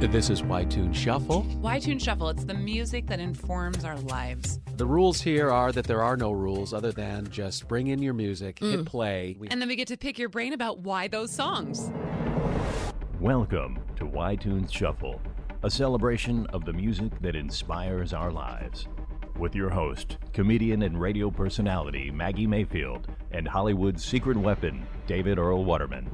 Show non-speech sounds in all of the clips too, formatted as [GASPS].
This is Y-Tune Shuffle. Y-Tune Shuffle, it's the music that informs our lives. The rules here are that there are no rules other than just bring in your music, hit mm. play. We- And then we get to pick your brain about why those songs. Welcome to Y-Tunes Shuffle, a celebration of the music that inspires our lives. With your host, comedian and radio personality Maggie Mayfield, and Hollywood's secret weapon, David Earl Waterman.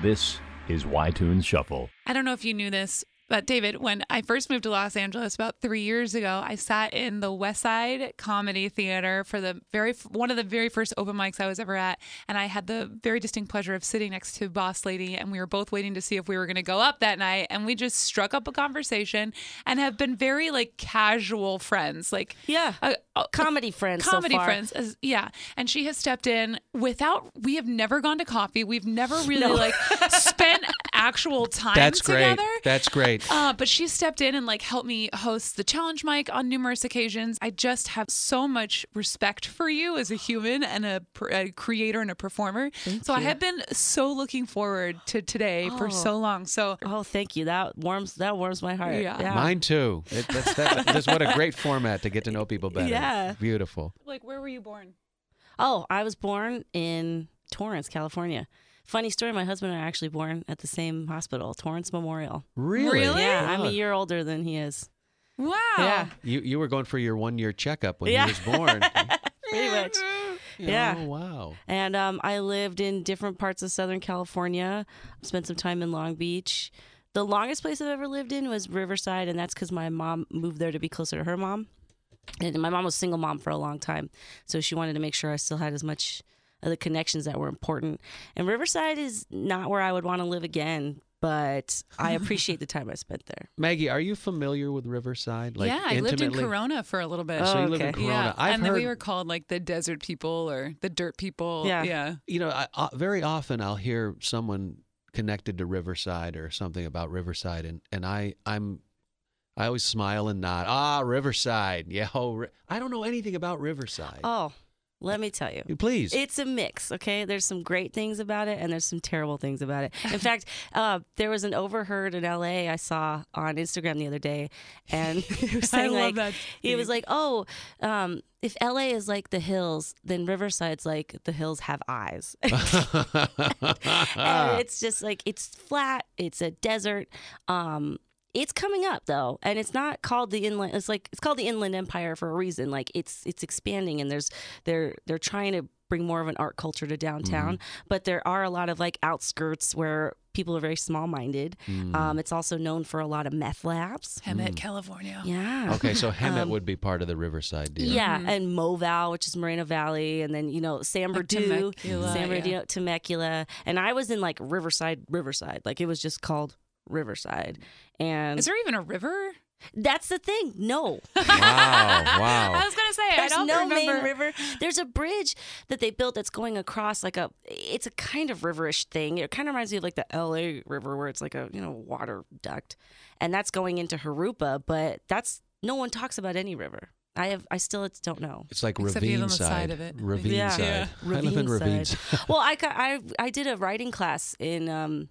This is Y-Tunes Shuffle. I don't know if you knew this, but David, when I first moved to Los Angeles about three years ago, I sat in the West Side Comedy Theater for the very one of the very first open mics I was ever at, and I had the very distinct pleasure of sitting next to Boss Lady, and we were both waiting to see if we were going to go up that night, and we just struck up a conversation and have been very like casual friends, like Yeah. a- a- comedy friends. so comedy far. friends as, yeah and she has stepped in without we have never gone to coffee we've never really No. like spent [LAUGHS] actual time That's great. together That's great. uh, but she stepped in and like helped me host the challenge mic on numerous occasions. I just have so much respect for you as a human and a, a creator and a performer. thank so I have been so looking forward to today for Oh. so long. So Oh, thank you. That warms that warms my heart. Yeah. Mine too. It, that's, that, that's what a great format to get to know people better. [LAUGHS] Yeah. Beautiful. like, where were you born? Oh, I was born in Torrance, California. Funny story. My husband and I are actually born at the same hospital, Torrance Memorial. Really? Really? Yeah, I'm a year older than he is. Wow. Yeah. You you were going for your one year checkup when Yeah. he was born. [LAUGHS] Pretty much. Yeah. Oh wow. And um, I lived in different parts of Southern California. Spent some time in Long Beach. The longest place I've ever lived in was Riverside, and that's because my mom moved there to be closer to her mom. And my mom was a single mom for a long time, so she wanted to make sure I still had as much of the connections that were important. And Riverside is not where I would want to live again, but I [LAUGHS] appreciate the time I spent there. Maggie, are you familiar with Riverside? Like yeah, I lived in? Corona for a little bit. So you Oh, live in okay. Corona. Yeah, I've and then we were called like the desert people or the dirt people. Yeah. yeah. you know, I, uh, very often I'll hear someone connected to Riverside or something about Riverside, and and I I'm I always smile and nod. Ah, Riverside. Yeah, oh, I don't know anything about Riverside. Oh, let me tell you. Please. It's a mix, okay? There's some great things about it and there's some terrible things about it. In [LAUGHS] fact, uh, there was an overheard in LA I saw on Instagram the other day, and [LAUGHS] he was saying love like that he was like, "Oh, um, if LA is like the hills, then Riverside's like the hills have eyes." [LAUGHS] and it's just like it's flat, it's a desert. Um, it's coming up though, and it's not called the inland. It's like it's called the Inland Empire for a reason. Like it's it's expanding, and there's they're they're trying to bring more of an art culture to downtown. But there are a lot of like outskirts where people are very small minded. Um, it's also known for a lot of meth labs. Hemet, California. Yeah. okay, so [LAUGHS] Hemet Um, would be part of the Riverside deal. Yeah, and Moval, which is Moreno Valley, and then you know San Like Bernardino, Temecula, San yeah. Bernardino, Temecula, and I was in like Riverside, Riverside, like it was just called Riverside, and Is there even a river? that's the thing. No, [LAUGHS] Wow. Wow. I was gonna say I there's don't no remember. main river. There's a bridge that they built that's going across like a. It's a kind of riverish thing. It kind of reminds me of like the L.A. River, where it's like a you know water duct, and that's going into Jurupa. But that's no one talks about any river. I have. I still don't know. It's like Except he's ravine on the side. side of it. Ravine Yeah. side. Yeah. I live in Ravine ravine side. side. well, [LAUGHS] I, I I did a writing class in um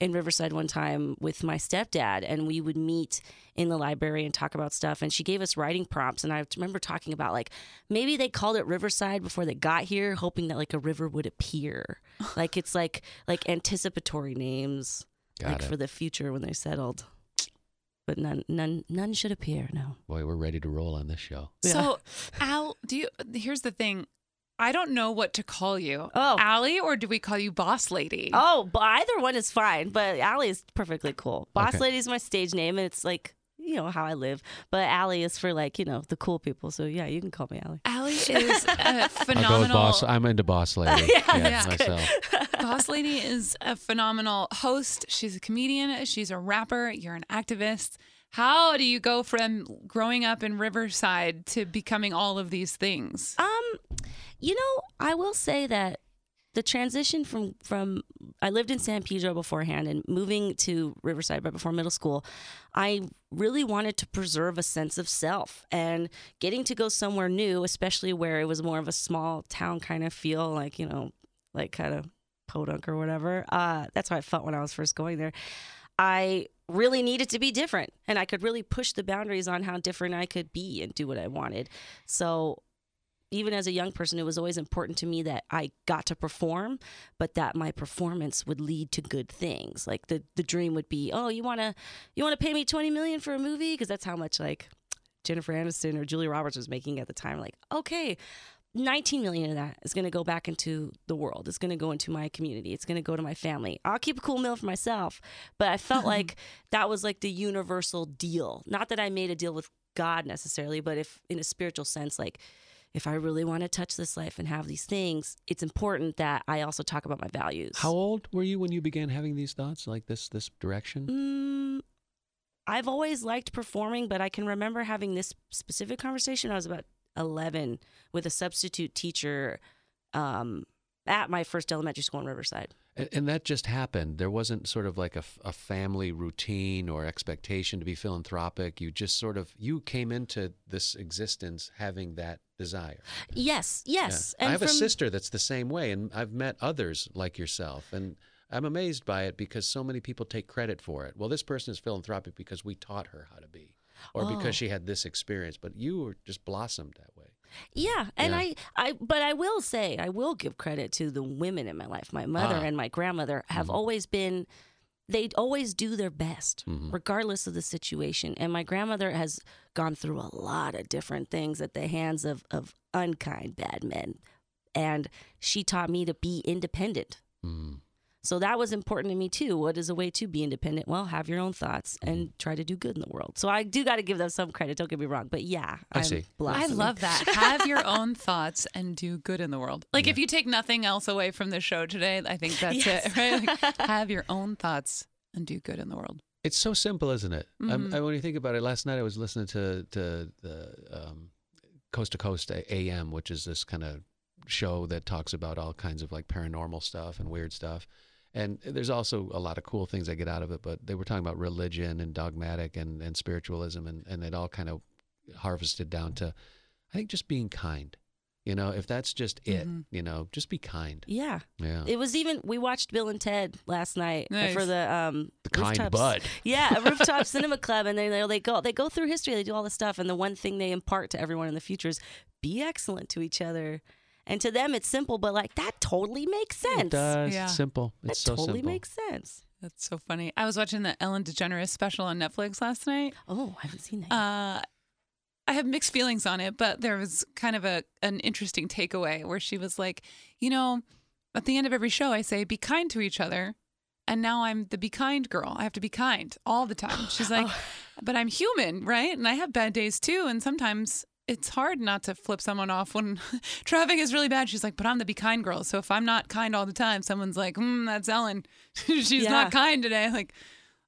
in Riverside one time with my stepdad, and we would meet in the library and talk about stuff. And she gave us writing prompts, and I remember talking about like maybe they called it Riverside before they got here, hoping that like a river would appear, [LAUGHS] like it's like like anticipatory names, Got like it. for the future when they settled. But none none none should appear. No. Boy, we're ready to roll on this show. So, Al, do you? Here's the thing. I don't know what to call you. Oh. Allie, or do we call you Boss Lady? Oh, but either one is fine. But Allie is perfectly cool. Boss Okay. Lady is my stage name, and it's like you know how I live. But Allie is for like you know the cool people. So yeah, you can call me Allie. Allie is [LAUGHS] a I'll go phenomenal. with boss. I'm into boss lady. [LAUGHS] yeah, Yeah. myself. [LAUGHS] Boss Lady is a phenomenal host. She's a comedian. She's a rapper. You're an activist. How do you go from growing up in Riverside to becoming all of these things? Um, you know, I will say that the transition from from I lived in San Pedro beforehand and moving to Riverside right before middle school, I really wanted to preserve a sense of self and getting to go somewhere new, especially where it was more of a small town kind of feel, like you know, like kind of podunk or whatever. Uh, that's how I felt when I was first going there. I really needed to be different and I could really push the boundaries on how different I could be and do what I wanted. So even as a young person, it was always important to me that I got to perform, but that my performance would lead to good things. Like the the dream would be, oh, you wanna you wanna pay me twenty million for a movie because that's how much like Jennifer Aniston or Julia Roberts was making at the time. Like, okay, 19 million of that is going to go back into the world. It's going to go into my community. It's going to go to my family. I'll keep a cool meal for myself. But I felt like that was like the universal deal. Not that I made a deal with God necessarily, but if in a spiritual sense, like if I really want to touch this life and have these things, it's important that I also talk about my values. How old were you when you began having these thoughts, like this this direction? Mm, I've always liked performing, but I can remember having this specific conversation. I was about 11 with a substitute teacher um, at my first elementary school in Riverside. And, and that just happened. There wasn't sort of like a family routine or expectation to be philanthropic. You just sort of you came into this existence having that desire. Yes, Yeah. yes. I have a sister that's the same way, and I've met others like yourself, and I'm amazed by it because so many people take credit for it. Well, this person is philanthropic because we taught her how to be, or Oh. because she had this experience. But you were just blossomed that way. Yeah, and Yeah. I, I, but I will say, I will give credit to the women in my life. My mother Ah. and my grandmother have Mhm. always been, they always do their best, Mhm. regardless of the situation. And my grandmother has gone through a lot of different things at the hands of, of unkind bad men. And she taught me to be independent. Mm. So that was important to me too. What is a way to be independent? Well, have your own thoughts Mm-hmm. and try to do good in the world. So I do got to give them some credit. Don't get me wrong, but yeah, I I'm see. I love that. Have your own [LAUGHS] thoughts and do good in the world. Like if you take nothing else away from the show today, I think that's Yes. it. Right? Like, [LAUGHS] have your own thoughts and do good in the world. It's so simple, isn't it? I'm- Mhm. I, when you think about it, last night I was listening to to the um, Coast to Coast AM, which is this kind of show that talks about all kinds of like paranormal stuff and weird stuff. And there's also a lot of cool things I get out of it, but they were talking about religion and dogmatic and, and spiritualism, and, and it all kind of harvested down to, I think, just being kind. You know, if that's just it, Mhm. you know, just be kind. Yeah. Yeah. It was even we watched Bill and Ted last night uh, for the um the kind rooftops- bud. Yeah, a rooftop [LAUGHS] cinema club, and they they they go they go through history. They do all this stuff, and the one thing they impart to everyone in the future is be excellent to each other. And to them, it's simple, but like that totally makes sense. It does. Yeah. It's simple. That so totally simple. makes sense. That's so funny. I was watching the Ellen DeGeneres special on Netflix last night. Oh, I haven't seen that. Uh, I have mixed feelings on it, but there was kind of a an interesting takeaway where she was like, you know, at the end of every show, I say, "Be kind to each other," and now I'm the be kind girl. I have to be kind all the time. She's [SIGHS] like, but I'm human, right? And I have bad days too, and sometimes. It's hard not to flip someone off when [LAUGHS] traffic is really bad. She's like, but I'm the be kind girl. So if I'm not kind all the time, someone's like, hmm, that's Ellen. [LAUGHS] She's Yeah. not kind today. Like,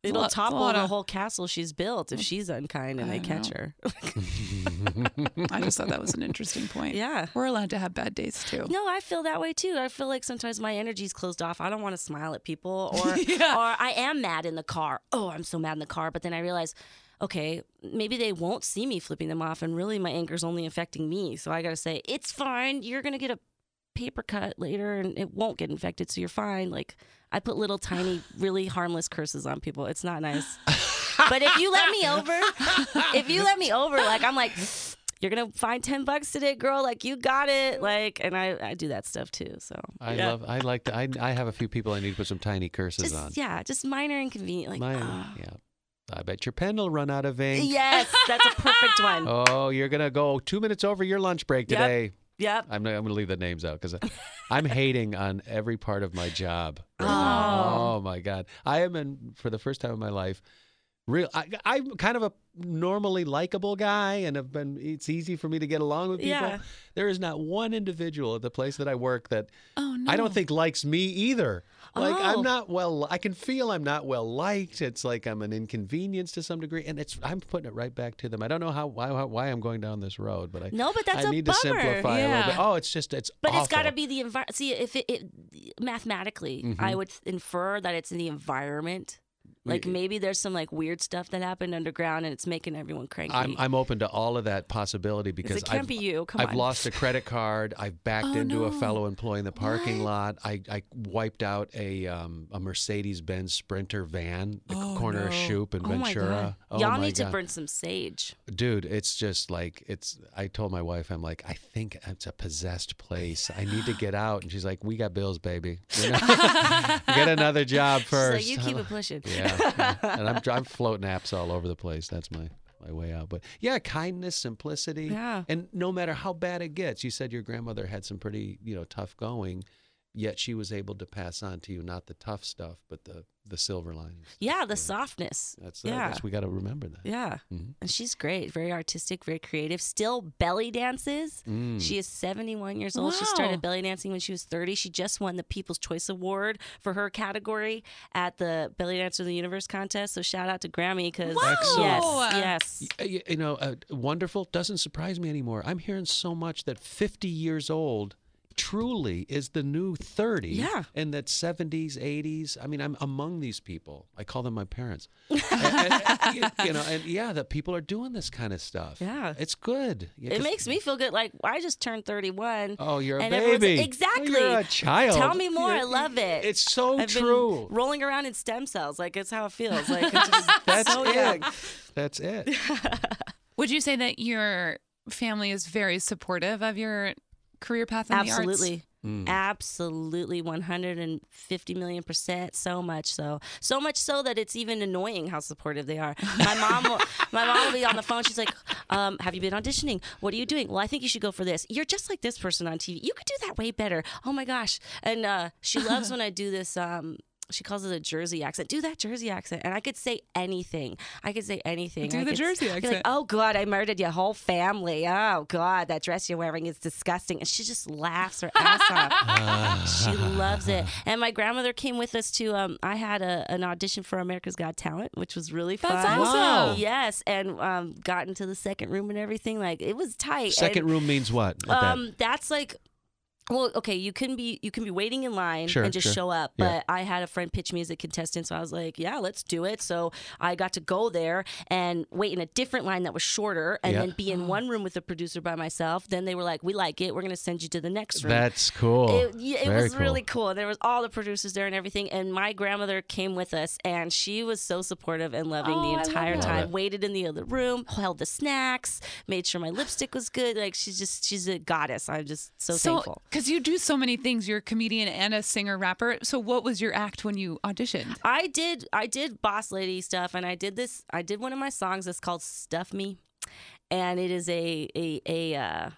It'll lot- topple the of- whole castle she's built if she's unkind and I they catch know. her. [LAUGHS] I just thought that was an interesting point. yeah. We're allowed to have bad days too. No, I feel that way too. I feel like sometimes my energy's closed off. I don't want to smile at people, or Yeah. or I am mad in the car. Oh, I'm so mad in the car. But then I realize, okay, maybe they won't see me flipping them off, and really my anger's only affecting me. So I got to say, it's fine. You're gonna get a paper cut later, and it won't get infected, so you're fine. Like I put little tiny, [LAUGHS] really harmless curses on people. It's not nice. [LAUGHS] but if you let me over, [LAUGHS] if you let me over, like I'm like. You're gonna find ten bucks today, girl. Like you got it. Like, and I, I do that stuff too. So I yeah. love. I like. To, I I have a few people I need to put some tiny curses just on. yeah, just minor inconvenient. Like Mine, ah. yeah. I bet your pen will run out of ink. yes, that's a perfect [LAUGHS] one. Oh, you're gonna go two minutes over your lunch break Yep. today. Yep. I'm, I'm gonna leave the names out because I'm hating on every part of my job. right Oh. now. oh my god! I am in for the first time in my life. Real, I, I'm kind of a normally likable guy, and have been. It's easy for me to get along with people. Yeah. There is not one individual at the place that I work that Oh no. I don't think likes me either. Like Oh. I'm not well. I can feel I'm not well liked. It's like I'm an inconvenience to some degree, and it's I'm putting it right back to them. I don't know how why why I'm going down this road, but I No, but that's I a need bummer. to simplify a little bit. Oh, it's just it's But it's got to be the environment. See, if it, it mathematically, Mhm. I would infer that it's in the environment Like maybe there's some like weird stuff that happened underground and it's making everyone cranky. I'm I'm open to all of that possibility because it can't I've, be you. Come I've on. lost a credit card. I've backed Oh, into a fellow employee in the parking lot. I, I wiped out a um, a Mercedes Benz Sprinter van, the Oh, corner of no. Shoup and Oh my Ventura. god! Oh Y'all my need to burn some sage. Dude, it's just like it's. I told my wife, I'm like, I think it's a possessed place. I need to get out, and she's like, We got bills, baby. [LAUGHS] Get another job [LAUGHS] first. like, you keep it [LAUGHS] pushing. yeah, yeah. and I'm I'm floating apps all over the place. That's my my way out. But yeah, kindness, simplicity, Yeah. and no matter how bad it gets, you said your grandmother had some pretty you know tough going, yet she was able to pass on to you not the tough stuff, but the the silver linings. Yeah, the softness. That's yeah. that's we got to remember that. Yeah. Mhm. And she's great, very artistic, very creative. Still belly dances. Mm. She is 71 years old. She started belly dancing when she was 30. She just won the People's Choice Award for her category at the Belly Dancer of the Universe contest. So shout out to Grammy because Wow. yes, yes. Y- y- You know, uh, wonderful doesn't surprise me anymore. I'm hearing so much that 50 years old truly is the new 30. Yeah. And that 70s, 80s. I mean, I'm among these people. I call them my parents. And- and- and, you- you know, and yeah, that people are doing this kind of stuff. Yeah. It's good. Yeah, It 'cause- makes me feel good. Like I just turned 31. Oh, you're a and everyone's- baby. Exactly. You're a child. Tell me more. I love it. It's so I've been true. rolling around in stem cells. Like it's how it feels. Like it's [LAUGHS] just That's so it. young. That's it. [LAUGHS] Would you say that your family is very supportive of your career path in the arts? Absolutely. Mm. Absolutely, 150 million percent. So much so, so much so that it's even annoying how supportive they are. My mom, will, [LAUGHS] my mom will be on the phone. She's like, um, "Have you been auditioning? What are you doing? Well, I think you should go for this. You're just like this person on TV. You could do that way better. Oh my gosh!" And uh, she loves [LAUGHS] when I do this. Um, she calls it a Jersey accent. Do that Jersey accent, and I could say anything. I could say anything. Do I the could- Jersey I'd accent. Like, oh God, I murdered your whole family. Oh God, that dress you're wearing is disgusting. And she just laughs her ass off. [LAUGHS] she loves it. And my grandmother came with us to. Um, I had a, an audition for America's Got Talent, which was really fun. That's awesome. Wow. Yes, and um, got into the second room and everything. Like it was tight. Second And, room means what? at that? um, that's like. Well, okay, you can be you can be waiting in line Sure, and just sure. show up. Yeah. But I had a friend pitch me as a contestant, so I was like, "Yeah, let's do it." So I got to go there and wait in a different line that was shorter, and Yeah. then be in [GASPS] one room with the producer by myself. Then they were like, "We like it. We're going to send you to the next room." That's cool. It, yeah, it Very was really cool. cool. There was all the producers there and everything. And my grandmother came with us, and she was so supportive and loving Oh, the entire that. time. Waited in the other room, held the snacks, made sure my lipstick was good. Like she's just she's a goddess. I'm just so, thankful. Because you do so many things, you're a comedian and a singer rapper. So, what was your act when you auditioned? I did I did boss lady stuff, and I did this. I did one of my songs. that's called "Stuff Me," and it is a a a. Uh,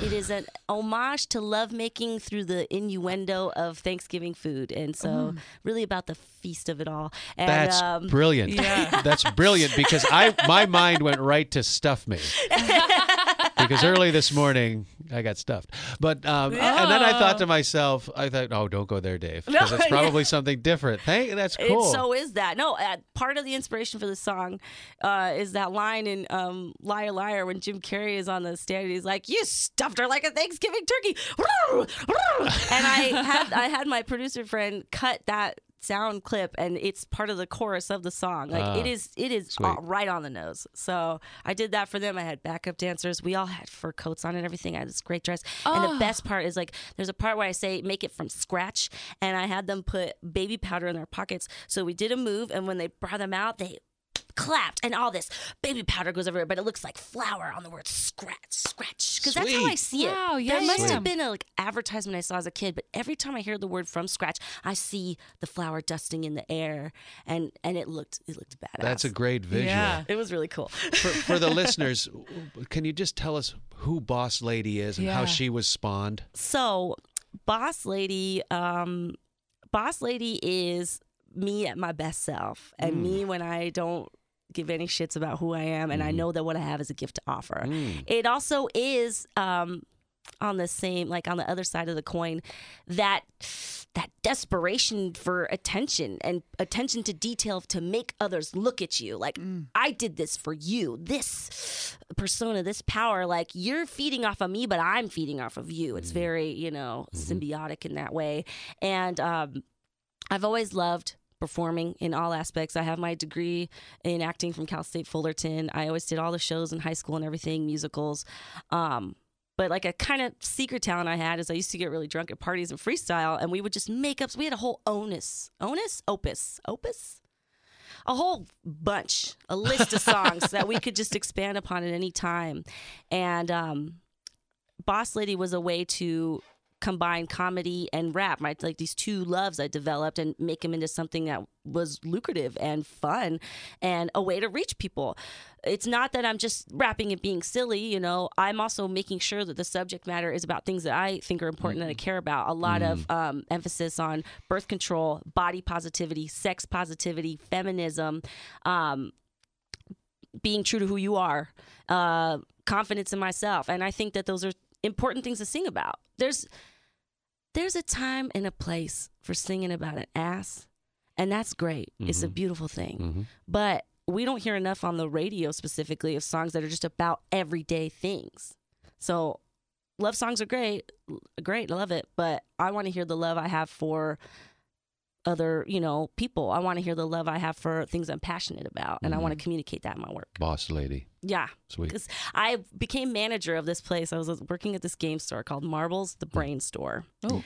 it is an homage to lovemaking through the innuendo of Thanksgiving food, and so really about the feast of it all. And, That's um, brilliant. Yeah. That's brilliant because I my mind went right to stuff me. [LAUGHS] because early this morning I got stuffed. But um, and then I thought to myself, I thought, oh, don't go there, Dave, because No, it's [LAUGHS] yeah. probably something different. Hey, that's cool. It so is that. No, uh, part of the inspiration for the song uh, is that line in um, Liar Liar when Jim Carrey is on the stand. He's like, "You stuffed her like a Thanksgiving turkey," [LAUGHS] and I had I had my producer friend cut that sound clip and it's part of the chorus of the song. Like Ah, it is it is uh, right on the nose. So i did that for them. I had backup dancers. We all had fur coats on and everything. I had this great dress. And Oh. the best part is like there's a part where I say make it from scratch, and I had them put baby powder in their pockets. So we did a move, and when they brought them out, they clapped, and all this baby powder goes everywhere, but it looks like flour on the word scratch, scratch, because that's how I see it. Wow, yeah, there must yeah. have been a like advertisement I saw as a kid, but every time I hear the word from scratch, I see the flour dusting in the air, and and it looked it looked badass. that's a great visual. Yeah. It was really cool. For, for the [LAUGHS] listeners, can you just tell us who Boss Lady is and how she was spawned? So, boss lady, um, boss lady is me at my best self, and Mm. me when I don't give any shits about who I am, and I Mhm. know that what I have is a gift to offer. Mm. It also is um, on the same, like on the other side of the coin, that that desperation for attention and attention to detail to make others look at you. Like I did this for you. This persona, this power, like you're feeding off of me, but I'm feeding off of you. It's very, you know, symbiotic in that way. And um, I've always loved performing in all aspects. I have my degree in acting from Cal State Fullerton. I always did all the shows in high school and everything, musicals. Um, but like a kind of secret talent I had is I used to get really drunk at parties and freestyle, and we would just make up. We had a whole onus, onus, opus, opus, a whole bunch, a list of songs that we could just expand upon at any time. And um, Boss Lady was a way to combine comedy and rap, my like these two loves I developed and make them into something that was lucrative and fun and a way to reach people. It's not that I'm just rapping and being silly, you know. I'm also making sure that the subject matter is about things that I think are important that I care about. A lot of um, emphasis on birth control, body positivity, sex positivity, feminism. Um, being true to who you are, uh, confidence in myself, and I think that those are important things to sing about. There's there's a time and a place for singing about an ass, and that's great. It's a mm-hmm. beautiful thing, mm-hmm. but we don't hear enough on the radio specifically of songs that are just about everyday things. So, love songs are great, great, I love it, but I want to hear the love I have for other, you know, people. I want to hear the love I have for things I'm passionate about, and I want to mm-hmm. communicate that in my work. Boss lady. Yeah, Sweet. because I became manager of this place. I was working at this game store called Marbles, the Brain Store. Oh.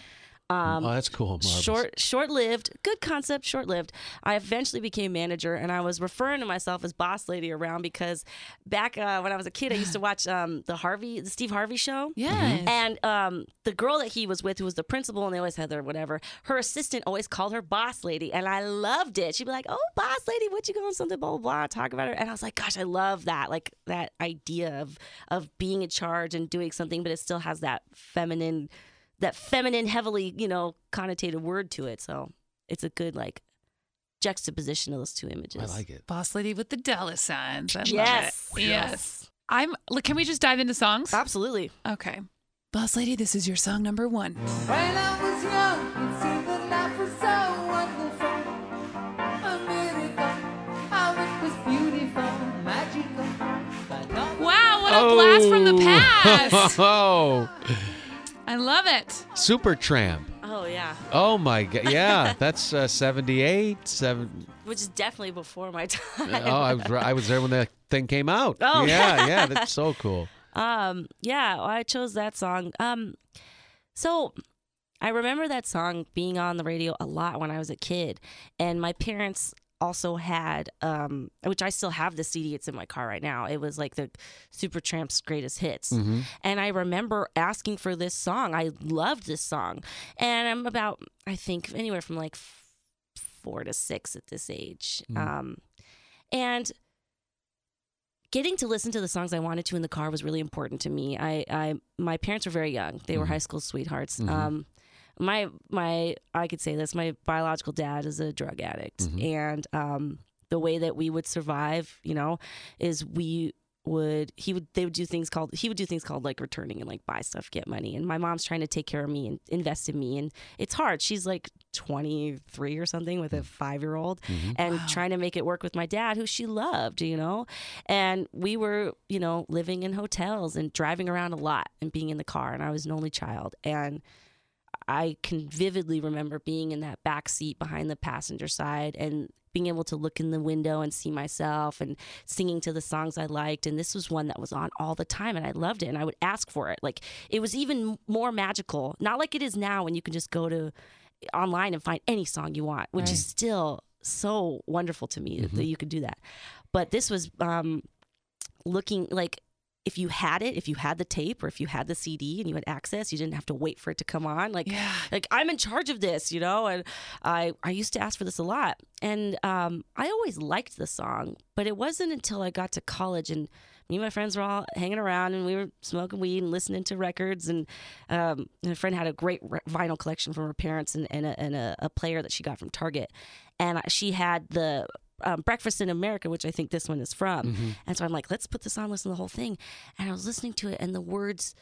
Um, oh, that's cool. Marbles. Short, short-lived, good concept, short-lived. I eventually became manager, and I was referring to myself as boss lady around because back uh, when I was a kid, I used to [SIGHS] watch um, the Harvey, the Steve Harvey show. Yeah. And um, the girl that he was with, who was the principal, and they always had their whatever, her assistant always called her boss lady. And I loved it. She'd be like, oh, boss lady, what you going, something, blah, blah, blah, talk about her. And I was like, gosh, I love that. Like that idea of, of being in charge and doing something, but it still has that feminine, that feminine, heavily, you know, connotated word to it. So it's a good, like, juxtaposition of those two images. I like it. Boss lady with the dollar signs. I love Yes. it. Yes. I'm. look, Can we just dive into songs? Absolutely. Okay. Boss lady, this is your song number one. When I was young, it seemed that life was so wonderful. A miracle, how it was beautiful, magical. But no Wow, what a blast from the oh. past. [LAUGHS] [LAUGHS] Oh. I love it. Supertramp. Oh, yeah. Oh my god. [LAUGHS] Yeah, that's uh, 78, 7 Which is definitely before my time. Oh, I was I was there when that thing came out. Oh. yeah, [LAUGHS] yeah, that's so cool. Um, yeah, I chose that song. Um, so I remember that song being on the radio a lot when I was a kid, and my parents also had, um, which I still have the CD. It's in my car right now. It was like the Supertramp's greatest hits, and I remember asking for this song. I loved this song, and I'm about, I think, anywhere from like four to six at this age, um, and getting to listen to the songs I wanted to in the car was really important to me. I, I my parents were very young; they were high school sweethearts. Um, my my I could say this: my biological dad is a drug addict, mm-hmm. and um, the way that we would survive, you know, is we would he would they would do things called he would do things called like returning and like buy stuff get money. And my mom's trying to take care of me and invest in me. And it's hard. She's like 23 or something with a mm-hmm. five year old mm-hmm. and trying to make it work with my dad who she loved you know? And we were you know living in hotels and driving around a lot and being in the car. And i was an only child. And I can vividly remember being in that back seat behind the passenger side and being able to look in the window and see myself and singing to the songs I liked. And this was one that was on all the time and I loved it and I would ask for it. Like it was even more magical, not like it is now when you can just go to online and find any song you want, which is still so wonderful to me that you could do that. But this was um, looking like if you had it, if you had the tape or if you had the CD and you had access, you didn't have to wait for it to come on. Like, Yeah. like I'm in charge of this, you know. And I I used to ask for this a lot, and um, I always liked the song, but it wasn't until I got to college and me and my friends were all hanging around and we were smoking weed and listening to records. And, um, and a friend had a great re- vinyl collection from her parents and, and, a, and a, a player that she got from Target, and she had the um, Breakfast in America, which I think this one is from. And so I'm like, let's put this on, listen to the whole thing. And I was listening to it, and the words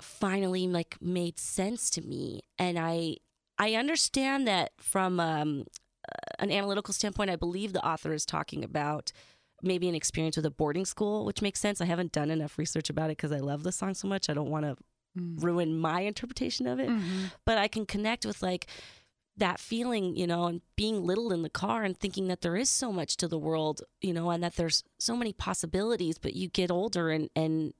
finally like made sense to me. And I I understand that from um, an analytical standpoint. I believe the author is talking about maybe an experience with a boarding school, which makes sense. I haven't done enough research about it because I love the song so much. I don't want to ruin my interpretation of it, but I can connect with like that feeling, you know, and being little in the car and thinking that there is so much to the world, you know, and that there's so many possibilities, but you get older and and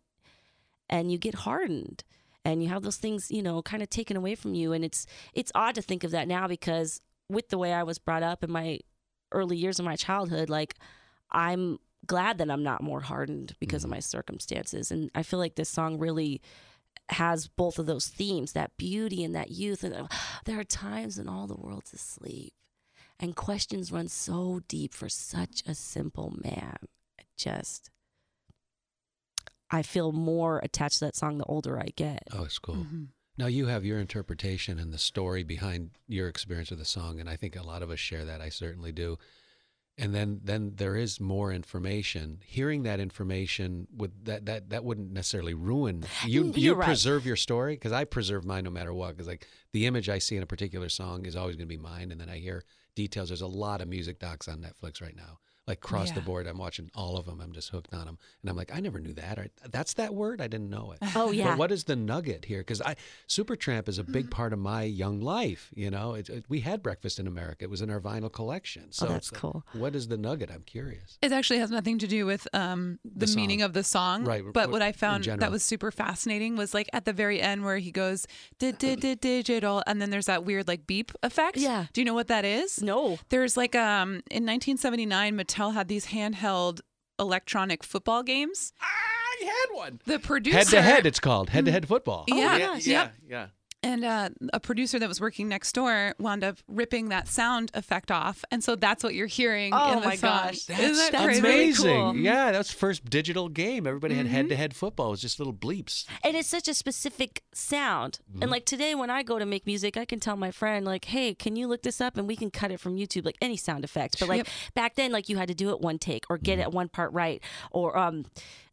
and you get hardened and you have those things, you know, kind of taken away from you. And it's it's odd to think of that now because with the way I was brought up in my early years of my childhood, like I'm glad that I'm not more hardened because of mm-hmm. my circumstances. And I feel like this song really has both of those themes that beauty and that youth and [GASPS] there are times when all the world's asleep and questions run so deep for such a simple man It just i feel more attached to that song the older i get Oh, it's cool. Mm-hmm. Now you have your interpretation and the story behind your experience with the song, and I think a lot of us share that. I certainly do. And then, then there is more information. Hearing that information would that that that wouldn't necessarily ruin you. Mm, you you're right. preserve your story because I preserve mine no matter what. Because like the image I see in a particular song is always going to be mine, and then I hear details. There's a lot of music docs on Netflix right now, like across the board. I'm watching all of them. I'm just hooked on them, and I'm like, I never knew that. Or, That's that word. I didn't know it. [LAUGHS] oh yeah But what is the nugget here? Because I Supertramp is a big part of my young life. You know, it, it- we had Breakfast in America. It was in our vinyl collection. So Oh, that's it's like, cool. What is the nugget? I'm curious. It actually has nothing to do with um, the, The meaning of the song. Right, But w- what I found that was super fascinating was like at the very end where he goes, "Di- di- di- digital, and then there's that weird like beep effect. Yeah. Do you know what that is? no There's like um in 1979, Mattel had these handheld electronic football games. I had one. The producer Head to head, it's called head to head football. Yeah, yeah, gosh, yeah, yep. yeah. And uh, a producer that was working next door wound up ripping that sound effect off, and so that's what you're hearing Oh in the my song. gosh. Isn't that that's crazy? really amazing. cool. Yeah, that was the first digital game. Everybody had Mm-hmm. head to head football. It was just little bleeps. and it's such a specific sound and like today when i go to make music i can tell my friend like hey can you look this up and we can cut it from youtube like any sound effects but like Yep. back then like you had to do it one take or get it one part right or um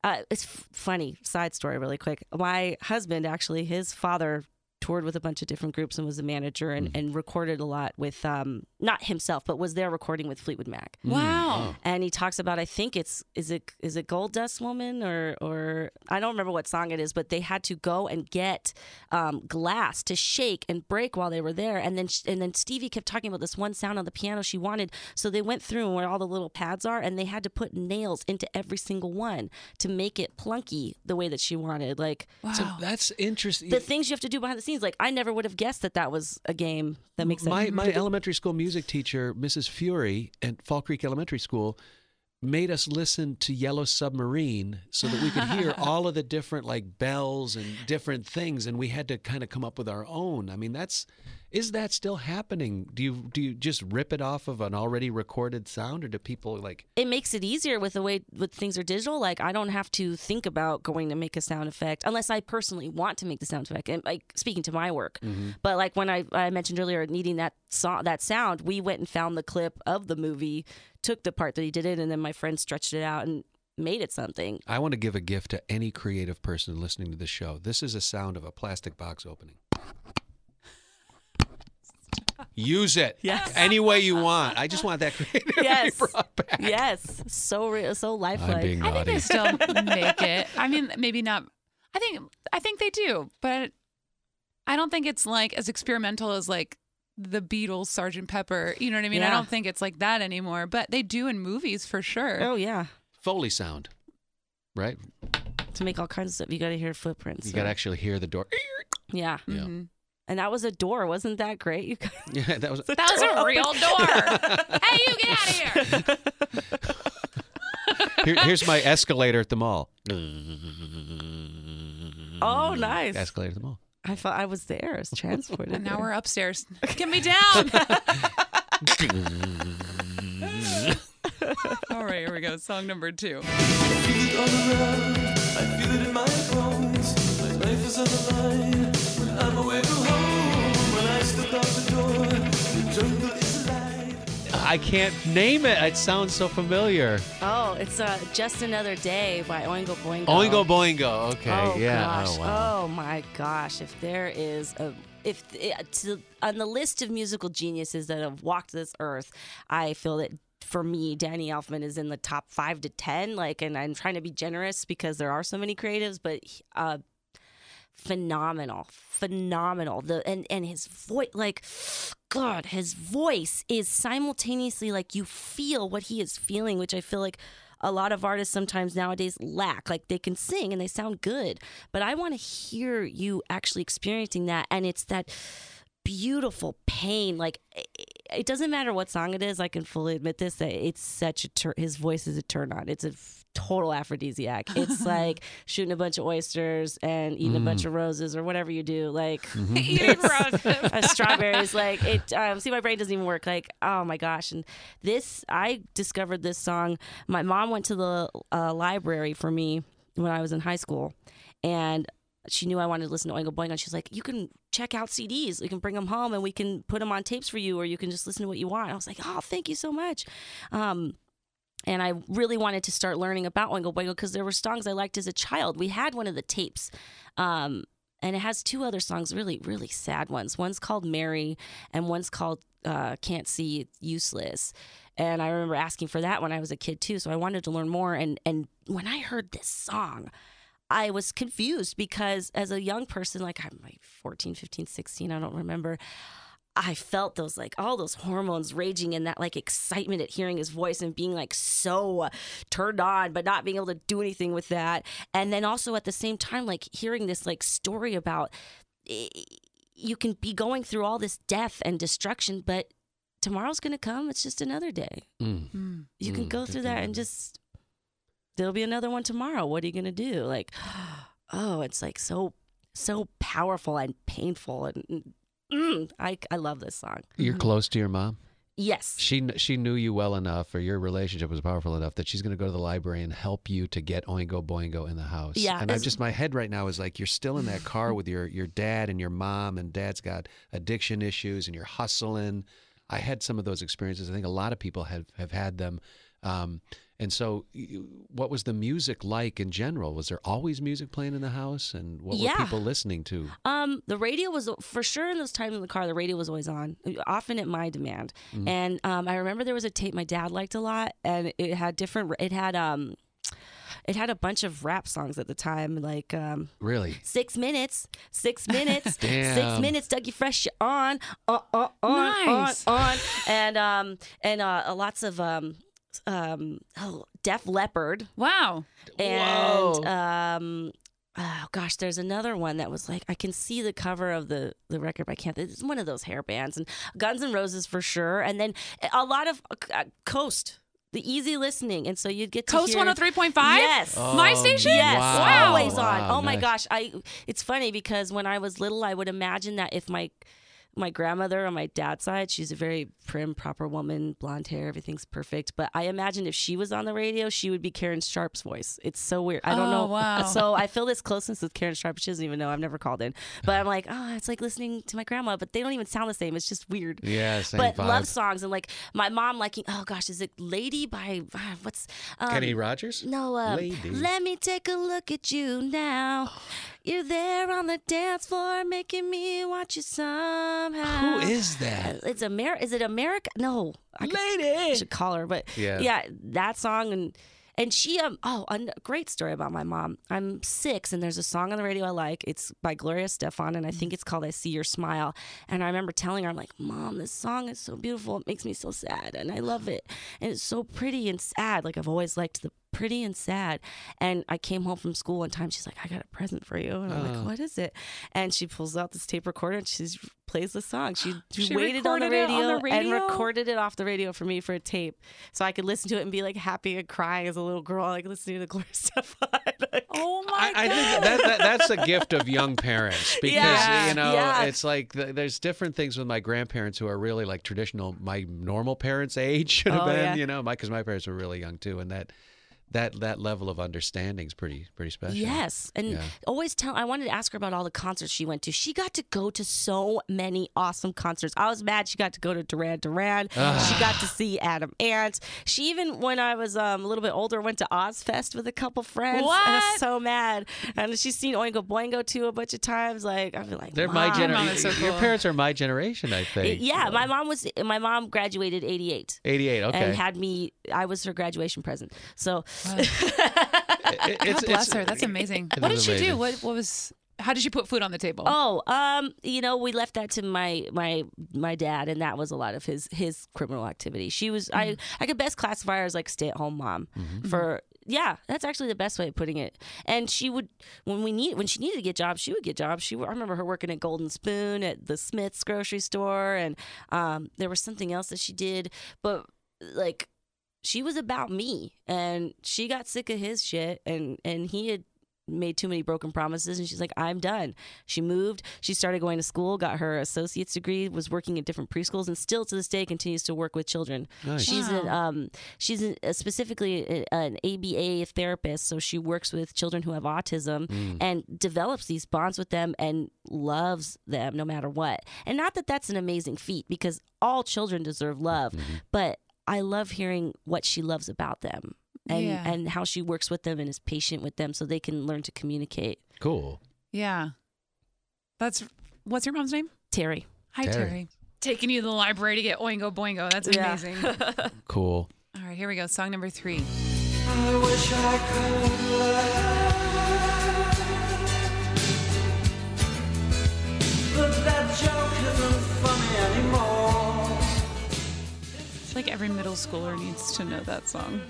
uh, it's f- funny side story really quick my husband actually his father toured with a bunch of different groups and was a manager and, and recorded a lot with um not himself but was there recording with fleetwood mac Wow. and he talks about I think it's is it is it Gold Dust Woman or or I don't remember what song it is, but they had to go and get um, glass to shake and break while they were there, and then sh- and then Stevie kept talking about this one sound on the piano she wanted, so they went through where all the little pads are, and they had to put nails into every single one to make it plunky the way that she wanted, like. Wow. So that's interesting. The things you have to do behind the scenes, like I never would have guessed that that was a game that makes sense. my mm-hmm. my elementary school music teacher, Mrs. Fury at Fall Creek Elementary School, made us listen to Yellow Submarine so that we could hear [LAUGHS] all of the different like bells and different things, and we had to kind of come up with our own. I mean, that's is that still happening? Do you do you just rip it off of an already recorded sound, or do people like? it makes it easier with the way with things are digital. Like I don't have to think about going to make a sound effect unless I personally want to make the sound effect. And like speaking to my work, mm-hmm. but like when I, I mentioned earlier needing that song that sound, we went and found the clip of the movie, took the part that he did it, and then my friend stretched it out and made it something. I want to give a gift to any creative person listening to this show. This is a sound of a plastic box opening. Use it Yes. any way you want. I just want that creativity [LAUGHS] Yes. [LAUGHS] brought back. yes, so real, so lifelike. I'm being I think naughty. they still make it. I mean, maybe not. I think I think they do, but I don't think it's like as experimental as like the Beatles, Sergeant Pepper. You know what I mean? Yeah. I don't think it's like that anymore. But they do in movies for sure. oh yeah, Foley sound, right? to make all kinds of stuff, you got to hear footprints. You got to actually hear the door. yeah, Yeah. Mhm. And that was a door. Wasn't that great? You guys? [LAUGHS] Yeah, that was. [LAUGHS] That was a real [LAUGHS] door. hey, you get out of here. Here, here's my escalator at the mall. Oh, nice. Escalator at the mall. I thought I was there. I was transported. And now there. we're upstairs. Get me down. All right, here we go. Song number two. Feel it. I feel it in my bones. My life is on the line. When I'm away from home, when I step out the door, the jungle is alive. I can't name it. It sounds so familiar. Oh, it's uh, Just Another Day by Oingo Boingo. Oingo Boingo. Okay. Oh yeah. gosh. Oh wow. Oh my gosh. If there is a if uh, to, on the list of musical geniuses that have walked this earth, I feel that for me, Danny Elfman is in the top five to ten. Like, and I'm trying to be generous because there are so many creatives, but uh, phenomenal, phenomenal. The and and his voice, like, God, his voice is simultaneously like you feel what he is feeling, which I feel like a lot of artists sometimes nowadays lack. Like they can sing and they sound good, but I want to hear you actually experiencing that, and it's that beautiful pain. Like it doesn't matter what song it is. I can fully admit this that it's such a tur- his voice is a turn on. It's a f- total aphrodisiac. It's [LAUGHS] like shooting a bunch of oysters and eating a bunch of roses or whatever you do. Like [LAUGHS] Eating roses. uh, strawberries. Like it. Um, see, my brain doesn't even work. Like oh my gosh. And this, I discovered this song. My mom went to the uh, library for me when I was in high school, and she knew I wanted to listen to Oingo Boingo. And she's like, "You can check out CDs. You can bring them home, and we can put them on tapes for you, or you can just listen to what you want." I was like, "Oh, thank you so much." Um, and I really wanted to start learning about Oingo Boingo because there were songs I liked as a child. We had one of the tapes, um, and it has two other songs, really, really sad ones. One's called Mary, and one's called uh, Can't See, Useless. And I remember asking for that when I was a kid too. So I wanted to learn more. And and when I heard this song, I was confused because as a young person, like I'm like 14, 15, 16, I don't remember. I felt those like all those hormones raging and that like excitement at hearing his voice and being like so turned on, but not being able to do anything with that. And then also at the same time, like hearing this like story about eh, you can be going through all this death and destruction, but tomorrow's going to come. It's just another day. Mm. You can Mm, go through that and just there'll be another one tomorrow. What are you going to do? Like, [GASPS] oh, it's like so so powerful and painful and mm, I I love this song. You're close to your mom. Yes. She she knew you well enough, or your relationship was powerful enough that she's going to go to the library and help you to get Oingo Boingo in the house. Yeah, and I it's- just my head right now is like you're still in that car with your your dad and your mom, and dad's got addiction issues, and you're hustling. I had some of those experiences. I think a lot of people have have had them. Um, and so, what was the music like in general? Was there always music playing in the house, and what Yeah. were people listening to? Um, the radio was for sure in those times in the car. The radio was always on, often at my demand. And um, I remember there was a tape my dad liked a lot, and it had different. It had um, it had a bunch of rap songs at the time, like um, Really? six minutes, six [LAUGHS] minutes, six minutes. Dougie Fresh, you're on, on, on, on, Nice. on, on, and um, and uh, lots of um, um, oh, Def Leppard Wow. and Whoa. um oh gosh there's another one that was like i can see the cover of the the record but i can't it's one of those hair bands and guns N' roses for sure and then a lot of uh, coast the easy listening and so you'd get to KOST 103.5? yes My Oh, station? Yes, Wow. always on. Wow, oh my gosh, I it's funny because when I was little, I would imagine that if my my grandmother on my dad's side, she's a very prim, proper woman, blonde hair, everything's perfect. But I imagine if she was on the radio, she would be Karen Sharp's voice. It's so weird. I don't Oh, know. wow. So I feel this closeness with Karen Sharp. She doesn't even know. I've never called in, but I'm like, oh, it's like listening to my grandma, but they don't even sound the same. It's just weird Yeah, same but vibe. love songs and like my mom liking oh gosh is it lady by uh, what's um, Kenny Rogers. no um, Lady. let me take a look at you now you're there on the dance floor making me want you somehow. Who is that? it's Amer is it America? No. I could- I Lady. should call her but Yeah. yeah that song and and she um oh a great story about my mom. I'm six and there's a song on the radio i like. It's by Gloria Estefan and i think it's called i see your smile. And i remember telling her i'm like mom this song is so beautiful. It makes me so sad and i love it. And it's so pretty and sad. Like i've always liked the pretty and sad and i came home from school one time she's like i got a present for you and i'm Oh. like what is it and she pulls out this tape recorder and she plays the song she, [GASPS] She waited on the, radio on the and recorded it off the radio for me for a tape so i could listen to it and be like happy and crying as a little girl like listening to Gloria [LAUGHS] Estefan Like, Oh my I, I God. think that, that that's a gift of young parents [LAUGHS] because Yeah, you know yeah. it's like th- there's different things with my grandparents who are really like traditional my normal parents' age should have Oh, been yeah. you know my because my parents were really young too and that that that level of understanding is pretty pretty special. Yes, and Yeah. always tell. I wanted to ask her about all the concerts she went to. She got to go to so many awesome concerts. I was mad she got to go to Duran Duran. Ah. she got to see Adam Ant. She even, when I was um, a little bit older, went to Ozzfest with a couple friends. And I What? was so mad. And she's seen Oingo Boingo too a bunch of times. Like I'd be like, They're my "Mom." Your generation. is so Your parents are my generation, I think. Yeah, my mom was. My mom graduated '88. 88. Okay. And had me. I was her graduation present. So It- God [LAUGHS] bless it's- her. That's amazing. it What did is she do? What what was how did she put food on the table? Oh, um, you know, we left that to my my my dad, and that was a lot of his his criminal activity. She was I I could best classify her as like stay at home mom for yeah, that's actually the best way of putting it. And she would when we need when she needed to get jobs, she would get jobs. She I remember her working at Golden Spoon at the Smiths grocery store, and um, there was something else that she did, but like she was about me and she got sick of his shit and and he had made too many broken promises and she's like i'm done she moved she started going to school got her associate's degree was working at different preschools and still to this day continues to work with children Nice. she's an um she's an, uh, specifically a- an aba therapist so she works with children who have autism Mm. and develops these bonds with them and loves them no matter what and not that that's an amazing feat because all children deserve love Mm-hmm. but I love hearing what she loves about them and Yeah. and how she works with them and is patient with them so they can learn to communicate. Cool. Yeah. That's what's your mom's name? Terry. Hi, Terry. Terry. Taking you to the library to get Oingo Boingo. That's Yeah. amazing. [LAUGHS] Cool. All right, here we go. Song number three. I wish I could laugh. But that joke isn't funny anymore. Like every middle schooler needs to know that song.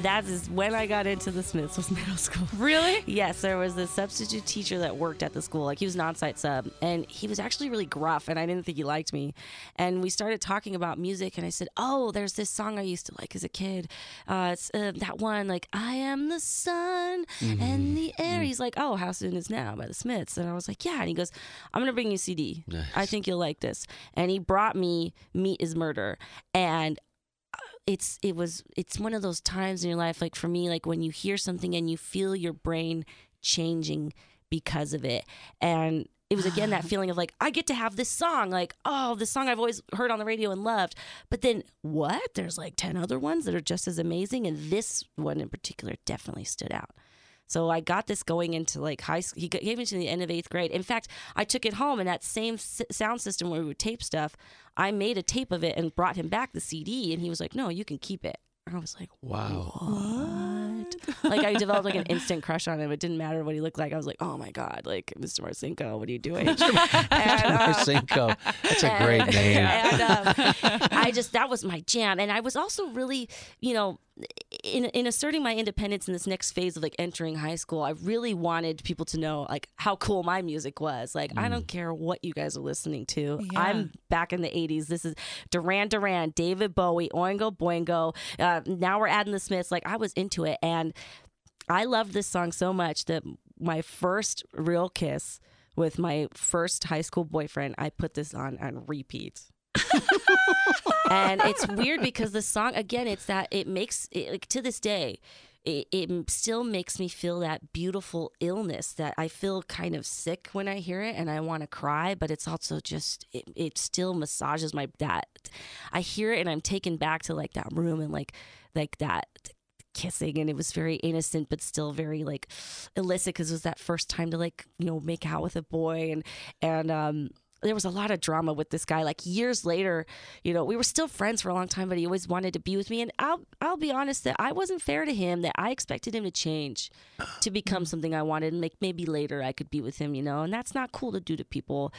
That is when I got into the Smiths was [LAUGHS] middle school. Really? Yes, there was a substitute teacher that worked at the school. Like he was an on-site sub, and he was actually really gruff, and I didn't think he liked me. And we started talking about music, and I said, "Oh, there's this song I used to like as a kid. Uh, it's uh, that one, like I am the sun and the air." He's like, "Oh, how soon is now?" by the Smiths, and I was like, "Yeah." And he goes, "I'm gonna bring you a CD. I think you'll like this." And he brought me "Meat Is Murder," and it's it was it's one of those times in your life like for me like when you hear something and you feel your brain changing because of it. And it was again that [SIGHS] feeling of like I get to have this song like oh this song I've always heard on the radio and loved. But then what? There's like 10 other ones that are just as amazing. And this one in particular definitely stood out so I got this going into like high school. He gave me to the end of eighth grade. In fact, I took it home and that same s- sound system where we would tape stuff, I made a tape of it and brought him back the CD. And he was like, no, you can keep it. I was like, Wow. what? [LAUGHS] like I developed like an instant crush on him. It didn't matter what he looked like. I was like, oh my God, like Mr. Marcinko, what are you doing? [LAUGHS] and, uh, Marcinko. That's a great and- name. And um, [LAUGHS] I just that was my jam, and I was also really, you know, in in asserting my independence in this next phase of like entering high school. I really wanted people to know like how cool my music was. Like I don't care what you guys are listening to. Yeah. I'm back in the '80s. This is Duran Duran, David Bowie, Oingo Boingo. Uh, now we're adding the Smiths. Like I was into it, and I loved this song so much that my first real kiss with my first high school boyfriend, I put this on on repeat. And it's weird because the song again, it's that it makes it, like to this day. It, it still makes me feel that beautiful illness that I feel kind of sick when I hear it and I want to cry, but it's also just, it, it still massages my, that I hear it and I'm taken back to like that room and like, like that kissing and it was very innocent but still very like illicit because it was that first time to like you know make out with a boy and and um there was a lot of drama with this guy like years later you know we were still friends for a long time but he always wanted to be with me and i'll i'll be honest that i wasn't fair to him that i expected him to change to become something i wanted and like maybe later i could be with him you know and that's not cool to do to people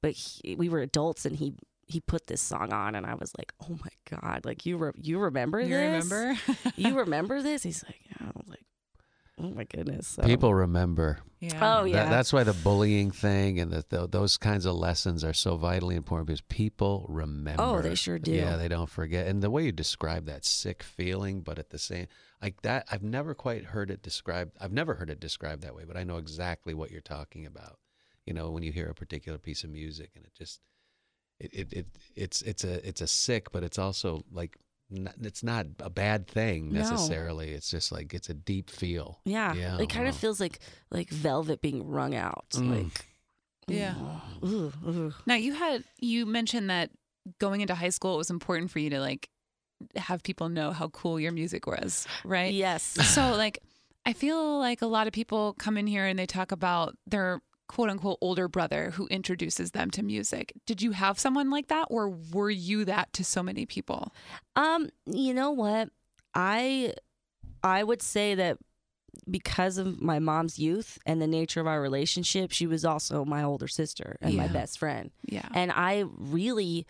but he, we were adults and he he put this song on and i was like oh my god like you re- you remember You this remember? you [LAUGHS] remember this? He's like, yeah. I was like, oh my goodness. So- People remember. yeah. Oh That- yeah. that's why the bullying thing and the, the, those kinds of lessons are so vitally important because people remember. Oh, they sure do. Yeah, they don't forget. And the way you describe that sick feeling, but at the same like that, I've never quite heard it described. I've never heard it described that way, but I know exactly what you're talking about. You know, when you hear a particular piece of music and it just it it, it it's it's a it's a sick, but it's also like not, it's not a bad thing No. necessarily. It's just like it's a deep feel. yeah. Yeah, It kind of feels like like velvet being wrung out. Mm. Like Yeah. Ooh, ooh. Now you had you mentioned that going into high school it was important for you to like have people know how cool your music was, right? Yes. So like I feel like a lot of people come in here and they talk about their quote unquote older brother who introduces them to music. Did you have someone like that or were you that to so many people? Um, you know what? I I would say that because of my mom's youth and the nature of our relationship, she was also my older sister and my best friend. Yeah. And I really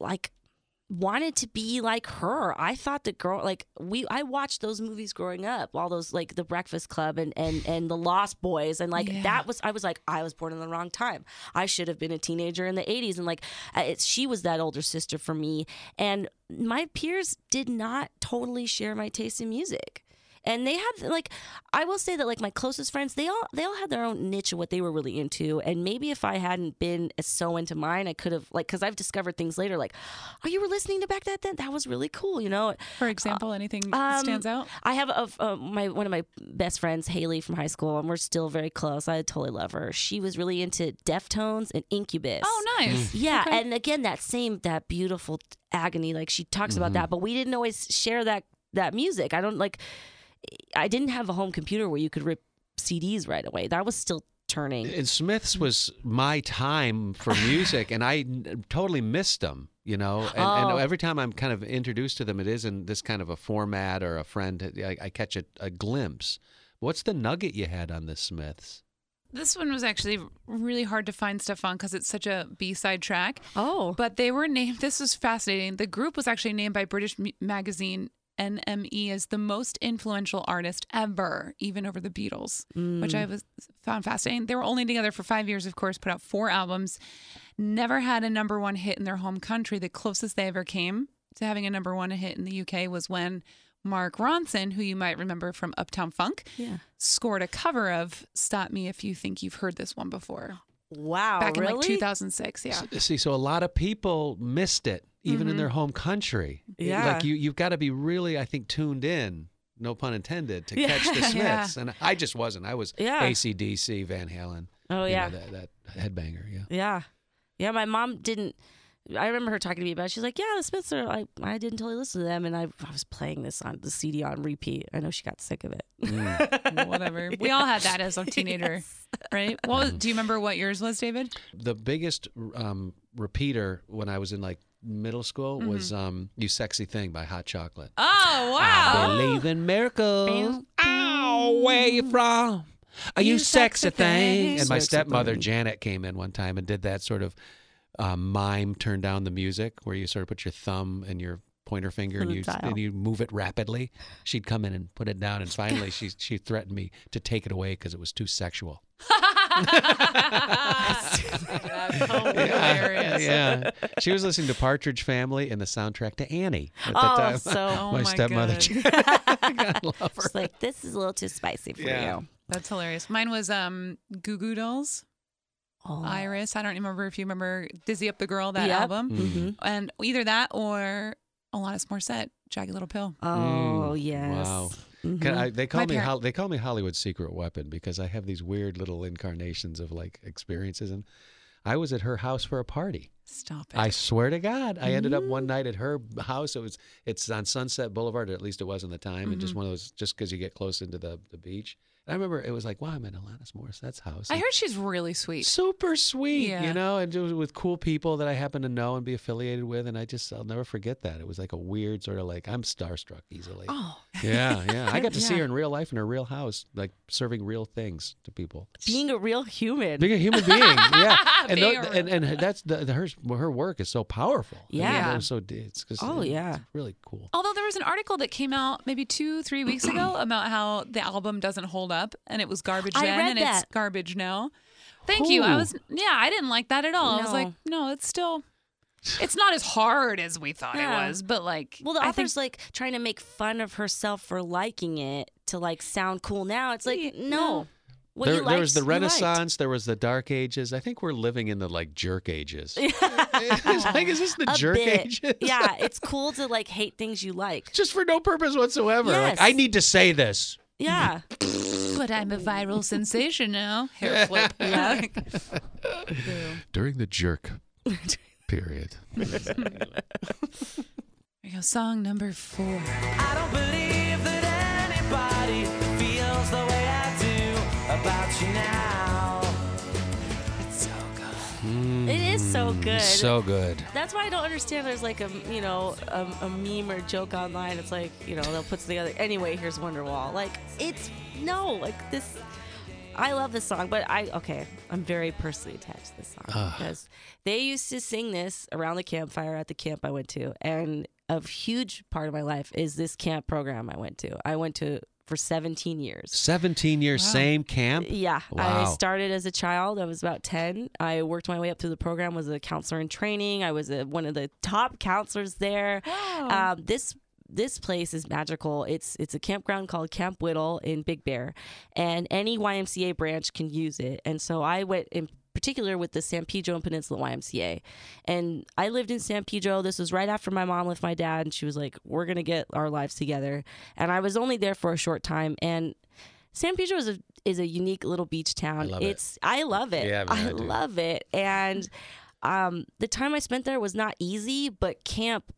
like wanted to be like her. I thought the girl like we I watched those movies growing up, all those like the Breakfast Club and and [SIGHS] and the Lost Boys and like Yeah. that was I was like I was born in the wrong time. I should have been a teenager in the 80s and like uh, it's she was that older sister for me and my peers did not totally share my taste in music. And they had like I will say that like my closest friends, they all they all had their own niche of what they were really into. And maybe if I hadn't been so into mine, I could have like because I've discovered things later like, oh, you were listening to back that then that was really cool, you know. For example, anything Um, stands out? I have a, uh, my one of my best friends, Haley from high school, and we're still very close. I totally love her. She was really into Deftones and Incubus. Oh, nice. Yeah, Okay. and again, that same that beautiful agony, like she talks about that, but we didn't always share that that music. I don't like. I didn't have a home computer where you could rip CDs right away. That was still turning. And Smiths was my time for music, and I totally missed them. You know, and, Oh. and every time I'm kind of introduced to them, it is in this kind of a format or a friend. I, I catch a, a glimpse. What's the nugget you had on the Smiths? This one was actually really hard to find stuff on because it's such a B-side track. Oh, But they were named. This was fascinating. The group was actually named by British mu- magazine NME as the most influential artist ever, even over the Beatles, which mm. I was found fascinating. They were only together for five years, of course, put out four albums, never had a number one hit in their home country. The closest they ever came to having a number one hit in the UK was when Mark Ronson, who you might remember from Uptown Funk, yeah. scored a cover of "Stop Me If You Think You've Heard This One Before" Wow, back in really? like 2006. Yeah. See, so a lot of people missed it, even in their mm-hmm. home country. Yeah. like you, you've got to be really, I think, tuned in. No pun intended to Yeah. catch the [LAUGHS] Smiths, Yeah. and I just wasn't. I was Yeah. ACDC, Van Halen. Oh you yeah. know, that, that headbanger. Yeah. Yeah. Yeah, my mom didn't. I remember her talking to me about. It. She's like, "Yeah, the Smiths are. I, I didn't totally listen to them, and I, I was playing this on the CD on repeat. I know she got sick of it. [LAUGHS] whatever. We all had that as a teenager, right? Well, do you remember what yours was, David? the biggest um, repeater when I was in like middle school was um, "You Sexy Thing" by Hot Chocolate. Oh wow. I believe in miracles. Ow, where you from? Are you, You sexy sexy thing? thing. And my Sexy stepmother thing. Janet came in one time and did that sort of um, mime turn down the music where you sort of put your thumb and your pointer finger and you dial. and you move it rapidly. She'd come in and put it down, and finally she she threatened me to take it away because it was too sexual. [LAUGHS] hilarious. yeah. She was listening to Partridge Family and the soundtrack to Annie at the Oh, time. so Oh [LAUGHS] my, my stepmother. God. [LAUGHS] God love her. it's like this is a little too spicy for Yeah. you. That's hilarious. Mine was um Goo Goo Dolls, Oh, Iris. I don't remember if you remember Dizzy Up the Girl, that Yep. album. hmm And either that or Alanis Morissette, Jagged Little Pill. Oh Mm, yes. wow. Mhm. Can I, they call My me parent- Hol- they call me Hollywood secret weapon because I have these weird little incarnations of like experiences and I was at her house for a party. Stop it. I swear to God, I ended up Mm. one night at her house. It was it's on Sunset Boulevard, or at least it was in the time, and Mm-hmm. just one of those just because you get close into the the beach. And I remember it was like, wow, I'm at Alanis Morissette's house. I and heard she's really sweet. super sweet, Yeah. you know, and was with cool people that I happen to know and be affiliated with, and I just I'll never forget that. It was like a weird sort of like I'm starstruck easily. Oh, Yeah, yeah. I got to [LAUGHS] see Yeah. her in real life in her real house, like serving real things to people. Being a real human. Being a human being, yeah, [LAUGHS] and, Being tho- a and and that's the, the her her work is so powerful. I mean, Yeah. it was so it's Oh, it's yeah. really cool. Although there was an article that came out maybe two, three weeks ago about how the album doesn't hold up and it was garbage I then read and it's that. garbage now. Thank you. I was yeah, I didn't like that at all. I was like, no, it's still it's not as hard as we thought Yeah. it was, but like Well, the I think- author's like trying to make fun of herself for liking it to like sound cool now. It's like Yeah, no. no. What there, you there was the. Renaissance. There was the Dark Ages. I think we're living in the like jerk ages. [LAUGHS] like, is this the A jerk bit. ages? yeah, it's cool to like hate things you like. [LAUGHS] Just for no purpose whatsoever. Yes. Like I need to say this. Yeah. [LAUGHS] but I'm a viral sensation now. Hair flip. [LAUGHS] Yeah. During the jerk [LAUGHS] period. Here you go. Song number four. I don't believe that anybody feels the way I do about you now. Is so mm, good. So good. That's why I don't understand. There's like a you know a, a meme or joke online. It's like you know they'll put together. Anyway, here's Wonderwall. Like it's no like this. I love this song, but I okay. I'm very personally attached to this song because they used to sing this around the campfire at the camp I went to, and a huge part of my life is this camp program I went to. I went to for 17 years. 17 years, same camp. Yeah, Wow. I started as a child. I was about 10. I worked my way up through the program. Was a counselor in training. I was a, one of the top counselors there. Wow. Um, this this place is magical. It's it's a campground called Camp Whittle in Big Bear, and any YMCA branch can use it. And so I went in particular with the San Pedro and Peninsula YMCA, and I lived in San Pedro. This was right after my mom left my dad, and she was like, "We're gonna get our lives together." And I was only there for a short time, and San Pedro is a is a unique little beach town. I love it. it's I love it. Yeah, man, I, I love it. And um, the time I spent there was not easy, but camp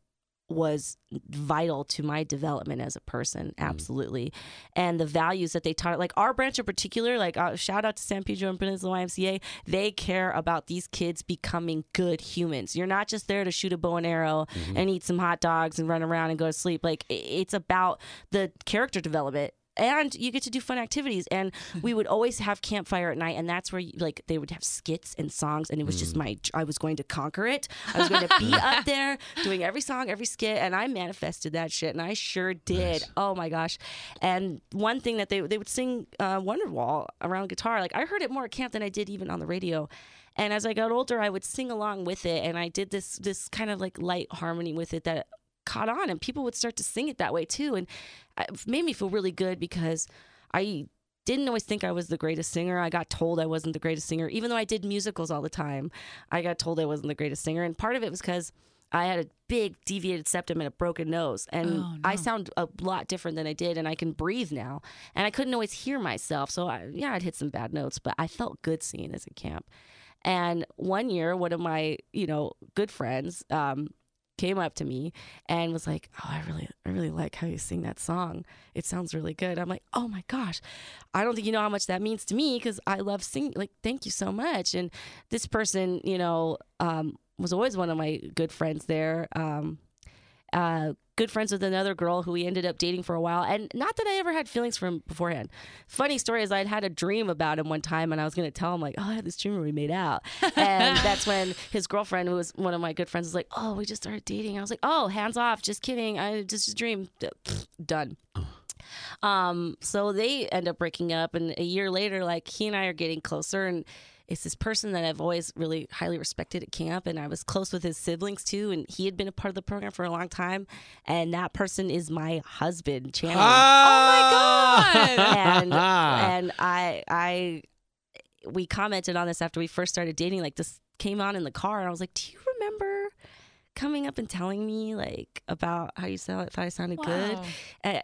was vital to my development as a person Mm. absolutely and the values that they taught like our branch in particular like uh, shout out to san pedro and peninsula ymca they care about these kids becoming good humans you're not just there to shoot a bow and arrow Mm-hmm. and eat some hot dogs and run around and go to sleep like it's about the character development and you get to do fun activities. And we would always have campfire at night and that's where you, like they would have skits and songs and it was just my i was going to conquer it. I was going to be up [LAUGHS] there doing every song every skit and i manifested that shit and i sure did. Oh my gosh. And one thing that they they would sing uh, wonderwall around guitar like i heard it more at camp than i did even on the radio. And as i got older i would sing along with it and i did this this kind of like light harmony with it that caught on and people would start to sing it that way too. And it made me feel really good because i didn't always think i was the greatest singer. I got told i wasn't the greatest singer. Even though i did musicals all the time i got told i wasn't the greatest singer. And part of it was because i had a big deviated septum and a broken nose. And Oh, i sound a lot different than i did and i can breathe now. And i couldn't always hear myself. So I, yeah i'd hit some bad notes but i felt good singing as a camp. And one year one of my you know good friends um, came up to me and was like, "Oh, I really, I really like how you sing that song. It sounds really good." I'm like, "Oh my gosh, I don't think you know how much that means to me because I love singing. Like, thank you so much." And this person, you know, um, was always one of my good friends there. Um, uh, good friends with another girl who we ended up dating for a while. And not that I ever had feelings for him beforehand. Funny story is I'd had a dream about him one time and I was going to tell him like, oh, I had this dream where we made out. And [LAUGHS] that's when his girlfriend, who was one of my good friends, was like, oh, we just started dating. I was like, oh, hands off. Just kidding. I just a dream. Done. Um, so they end up breaking up, and a year later, like he and I are getting closer, and it's this person that I've always really highly respected at camp, and I was close with his siblings too, and he had been a part of the program for a long time, and that person is my husband, Chandler. Oh my God. [LAUGHS] and [LAUGHS] and I I we commented on this after we first started dating. Like this came on in the car, and I was like, "Do you remember coming up and telling me like about how you sound? Thought I sounded good." Wow. Uh,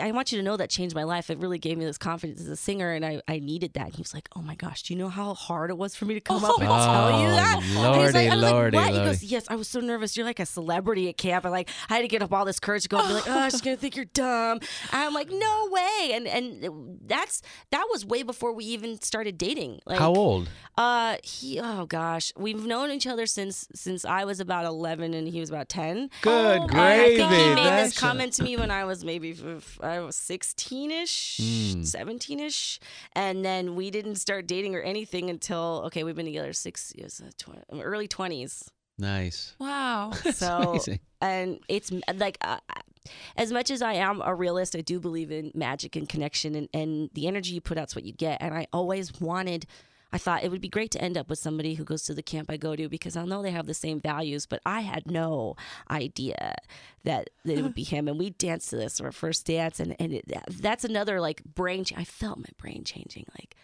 I want you to know that changed my life. It really gave me this confidence as a singer, and I, I needed that. And he was like, "Oh my gosh, do you know how hard it was for me to come up [LAUGHS] and tell you Oh, that?" Lordy, I was lordy, like, "What?" He goes, "Yes, I was so nervous. You're like a celebrity at camp, and like I had to get up all this courage to go and be like, oh, she's gonna think you're dumb." And I'm like, "No way!" And and that's that was way before we even started dating. Like, How old? Uh, he. Oh gosh, we've known each other since since I was about 11 and he was about 10. Good Oh, And I gravy. think he made this comment to me when I was maybe f- I was 16ish, Mm. 17ish, and then we didn't start dating or anything until okay, we've been together six years, uh, tw- early 20s. nice. Wow. [LAUGHS] So amazing. and it's like uh, as much as I am a realist, I do believe in magic and connection, and, and the energy you put out's what you get. And I always wanted. I thought it would be great to end up with somebody who goes to the camp I go to because I know they have the same values, but I had no idea that, that it would be [SIGHS] him. And we danced to this our first dance, and and it, that's another like brain. Ch- I felt my brain changing. Like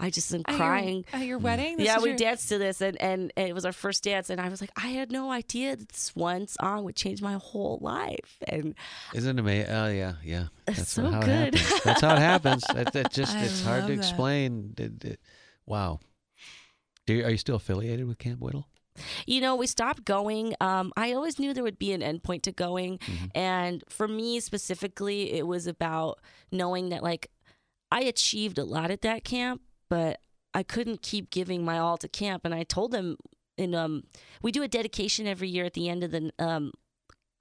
I just am At your- crying. at your wedding. This Yeah, we your- danced to this, and, and and it was our first dance, and I was like, I had no idea that this one song would change my whole life, and Isn't it amazing? Oh yeah, yeah. That's so how good. it happens. That's how it happens. That, that [LAUGHS] just I it's hard love to that. explain. It- it- wow. Do you, are you still affiliated with Camp Whittle? you know, we stopped going. Um, I always knew there would be an endpoint to going, and for me specifically, it was about knowing that like I achieved a lot at that camp, but I couldn't keep giving my all to camp, and I told them and um we do a dedication every year at the end of the um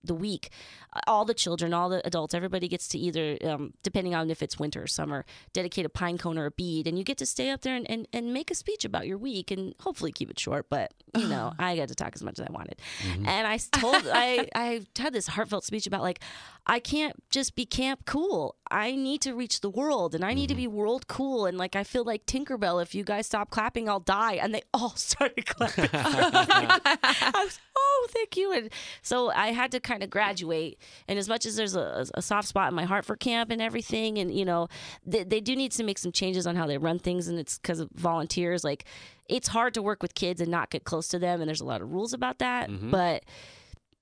the week uh, all the children all the adults everybody gets to either um, depending on if it's winter or summer dedicate a pine cone or a bead and you get to stay up there and, and, and make a speech about your week and hopefully keep it short but you know [SIGHS] i got to talk as much as i wanted. Mm-hmm. And I told i i had this heartfelt speech about like i can't just be camp cool. I need to reach the world and i need to mm-hmm. be world cool and like i feel like tinkerbell if you guys stop clapping i'll die and they all [LAUGHS] started clapping. [LAUGHS] [LAUGHS] I was, oh, thank you. And so I had to kind of graduate. And as much as there's a, a soft spot in my heart for camp and everything, and you know, they, they do need to make some changes on how they run things, and it's because of volunteers. Like, it's hard to work with kids and not get close to them, and there's a lot of rules about that. Mm-hmm. But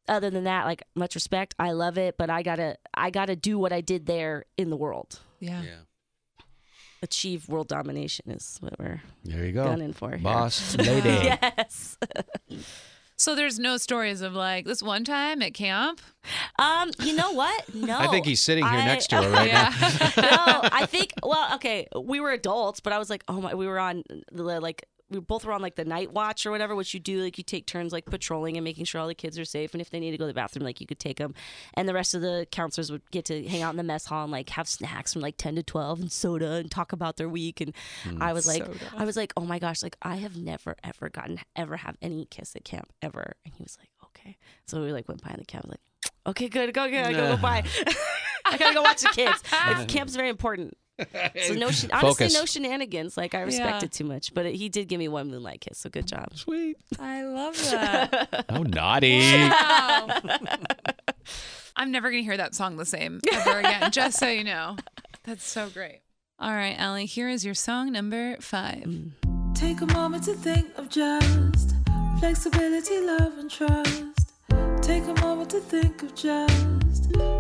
other than that, like much respect, I love it. But I gotta, I gotta do what I did there in the world. Yeah. Yeah. Achieve world domination is what we're There you go. gunning for. here. Boss [LAUGHS] lady. yes. [LAUGHS] So there's no stories of like this one time at camp. Um, you know what? [LAUGHS] No. I think he's sitting here I- next to her [LAUGHS] right now. Yeah. no, I think. Well, okay, we were adults, but I was like, oh my, we were on the like. We both were on like the night watch or whatever, which you do like you take turns like patrolling and making sure all the kids are safe, and if they need to go to the bathroom, like you could take them, and the rest of the counselors would get to hang out in the mess hall and like have snacks from like ten to twelve and soda and talk about their week, and mm, I was like, Soda. I was like, oh my gosh, like I have never ever gotten ever have any kiss at camp ever, and he was like, okay, so we like went by in the camp, was like, okay, good, go, go, go, go by. [LAUGHS] I gotta go watch the kids. [LAUGHS] Camp's very important. [LAUGHS] So no, shen- honestly, Focus. no shenanigans. Like I respect Yeah. it too much, but it, he did give me one moonlight kiss. So good job. Sweet. I love that. [LAUGHS] Oh, naughty. Wow. I'm never gonna hear that song the same ever again. [LAUGHS] just so you know, that's so great. All right, Allie. Here is your song number five. Mm. Take a moment to think of just flexibility, love, and trust. Take a moment to think of just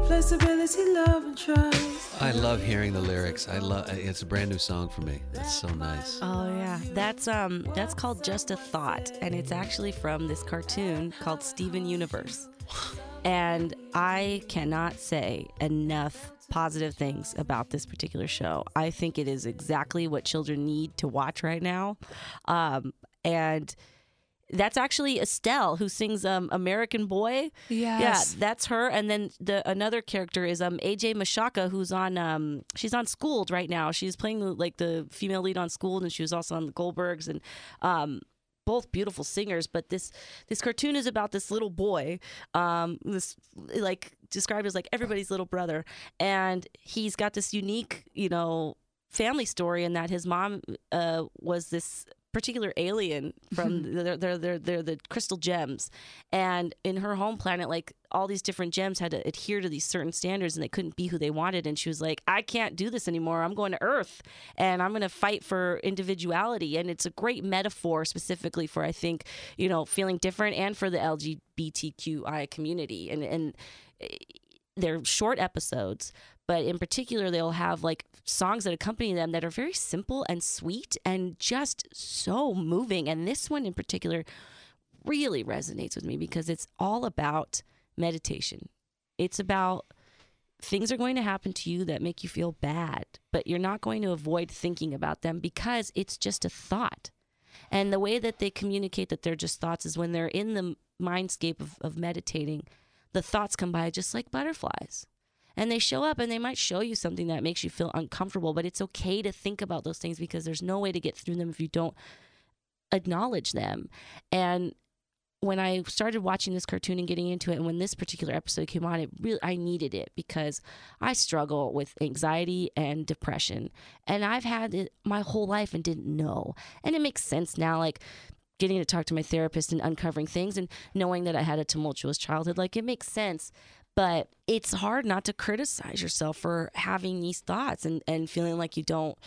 flexibility, love, and trust. I love hearing the lyrics. I love. It's a brand new song for me. It's so nice. Oh yeah, that's um that's called Just a Thought, and it's actually from this cartoon called Steven Universe. And I cannot say enough positive things about this particular show. I think it is exactly what children need to watch right now, um, and. That's actually Estelle who sings um, "American Boy." Yes. Yeah, that's her. And then the another character is um AJ Michalka, who's on um she's on Schooled right now. She's playing the, like the female lead on Schooled, and she was also on the Goldbergs and um both beautiful singers. But this this cartoon is about this little boy, um this like described as like everybody's little brother, and he's got this unique you know family story in that his mom uh was this particular alien from [LAUGHS] they're, they're, they're, they're the crystal gems. And in her home planet like all these different gems had to adhere to these certain standards and they couldn't be who they wanted. And she was like i can't do this anymore. I'm going to earth and i'm going to fight for individuality. And it's a great metaphor specifically for i think you know feeling different and for the lgbtqi community. And and eh, they're short episodes but in particular they'll have like songs that accompany them that are very simple and sweet and just so moving. And this one in particular really resonates with me because it's all about meditation. It's about things are going to happen to you that make you feel bad but you're not going to avoid thinking about them because it's just a thought. And the way that they communicate that they're just thoughts is when they're in the mindscape of, of meditating the thoughts come by just like butterflies and they show up and they might show you something that makes you feel uncomfortable but it's okay to think about those things because there's no way to get through them if you don't acknowledge them and when I started watching this cartoon and getting into it, and when this particular episode came on, it really I needed it because I struggle with anxiety and depression, and I've had it my whole life and didn't know. And it makes sense now, like getting to talk to my therapist and uncovering things, and knowing that I had a tumultuous childhood. Like it makes sense, but it's hard not to criticize yourself for having these thoughts and and feeling like you don't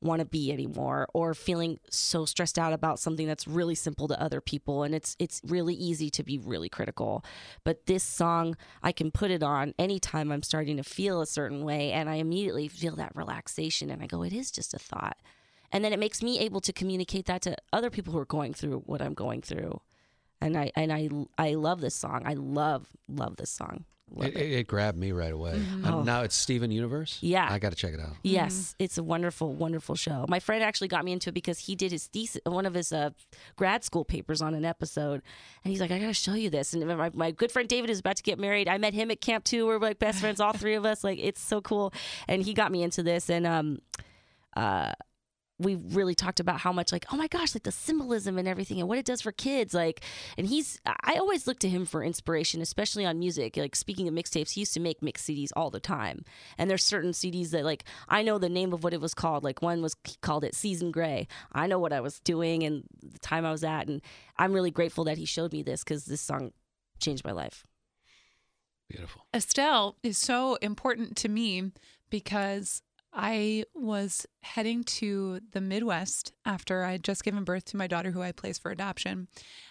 want to be anymore or feeling so stressed out about something that's really simple to other people and it's it's really easy to be really critical. But this song I can put it on anytime I'm starting to feel a certain way and I immediately feel that relaxation and I go it is just a thought. And then it makes me able to communicate that to other people who are going through what I'm going through. And I and I I love this song. I love love this song It, it. it, it grabbed me right away. Mm-hmm. Oh. now it's Steven Universe. Yeah. I got to check it out. Yes, it's a wonderful, wonderful show. My friend actually got me into it because he did his thesis, one of his uh, grad school papers on an episode, and he's like, "I got to show you this." And my, my good friend David is about to get married. I met him at camp too. We're like best friends, all three of us. Like it's so cool, and he got me into this, and um, uh. We really talked about how much, like, oh my gosh, like the symbolism and everything, and what it does for kids. Like, and he's, I always look to him for inspiration, especially on music. Like, speaking of mixtapes, he used to make mix CDs all the time. And there's certain CDs that, like, I know the name of what it was called. Like, one was he called it Season Gray. I know what I was doing and the time I was at. And I'm really grateful that he showed me this because this song changed my life. Beautiful. Estelle is so important to me because I was heading to the Midwest after I had just given birth to my daughter, who I placed for adoption.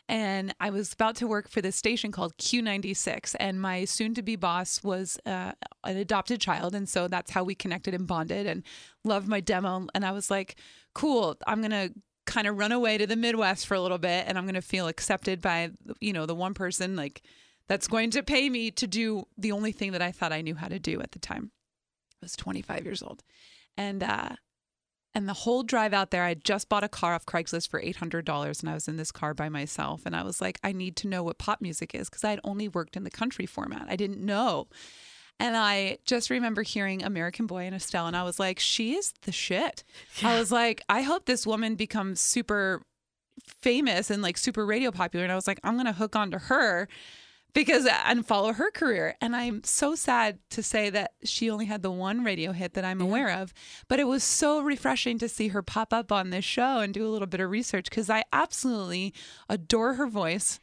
And I was about to work for this station called Q96. And my soon to be boss was uh, an adopted child. And so that's how we connected and bonded and loved my demo. And I was like, cool, I'm going to kind of run away to the Midwest for a little bit and I'm going to feel accepted by, you know, the one person like that's going to pay me to do the only thing that I thought I knew how to do at the time. I was 25 years old. And uh and the whole drive out there, I just bought a car off Craigslist for $800 and I was in this car by myself and I was like I need to know what pop music is because I had only worked in the country format. I didn't know. And I just remember hearing American Boy and Estelle, and I was like, she is the shit. I was like, I hope this woman becomes super famous and like super radio popular. And I was like, I'm going to hook onto her because and follow her career. And I'm so sad to say that she only had the one radio hit that I'm aware of. But it was so refreshing to see her pop up on this show and do a little bit of research because I absolutely adore her voice.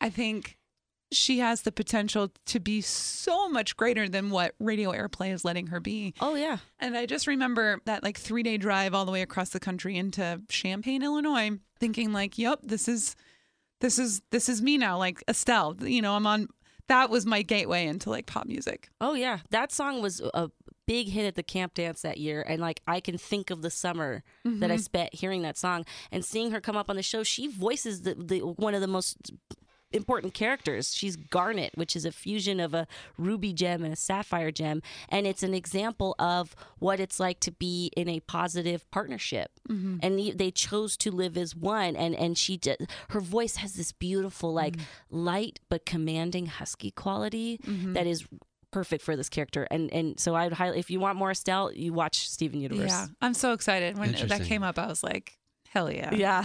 I think she has the potential to be so much greater than what radio airplay is letting her be. Oh, yeah. And I just remember that like three day drive all the way across the country into Champaign, Illinois, thinking like, "Yep, this is, this is, this is me now." Like Estelle, you know, I'm on. That was my gateway into like pop music. Oh yeah, that song was a big hit at the camp dance that year, and like I can think of the summer that I mm-hmm. spent hearing that song and seeing her come up on the show. She voices the, the one of the most important characters. She's Garnet, which is a fusion of a ruby gem and a sapphire gem, and it's an example of what it's like to be in a positive partnership. Mm-hmm. And the- they chose to live as one. And and she did. Her voice has this beautiful, mm-hmm. like light but commanding husky quality mm-hmm. that is perfect for this character. And and so I'd highly, if you want more Estelle, you watch Steven Universe. Yeah, I'm so excited when that came up. I was like, "Hell yeah, Yeah.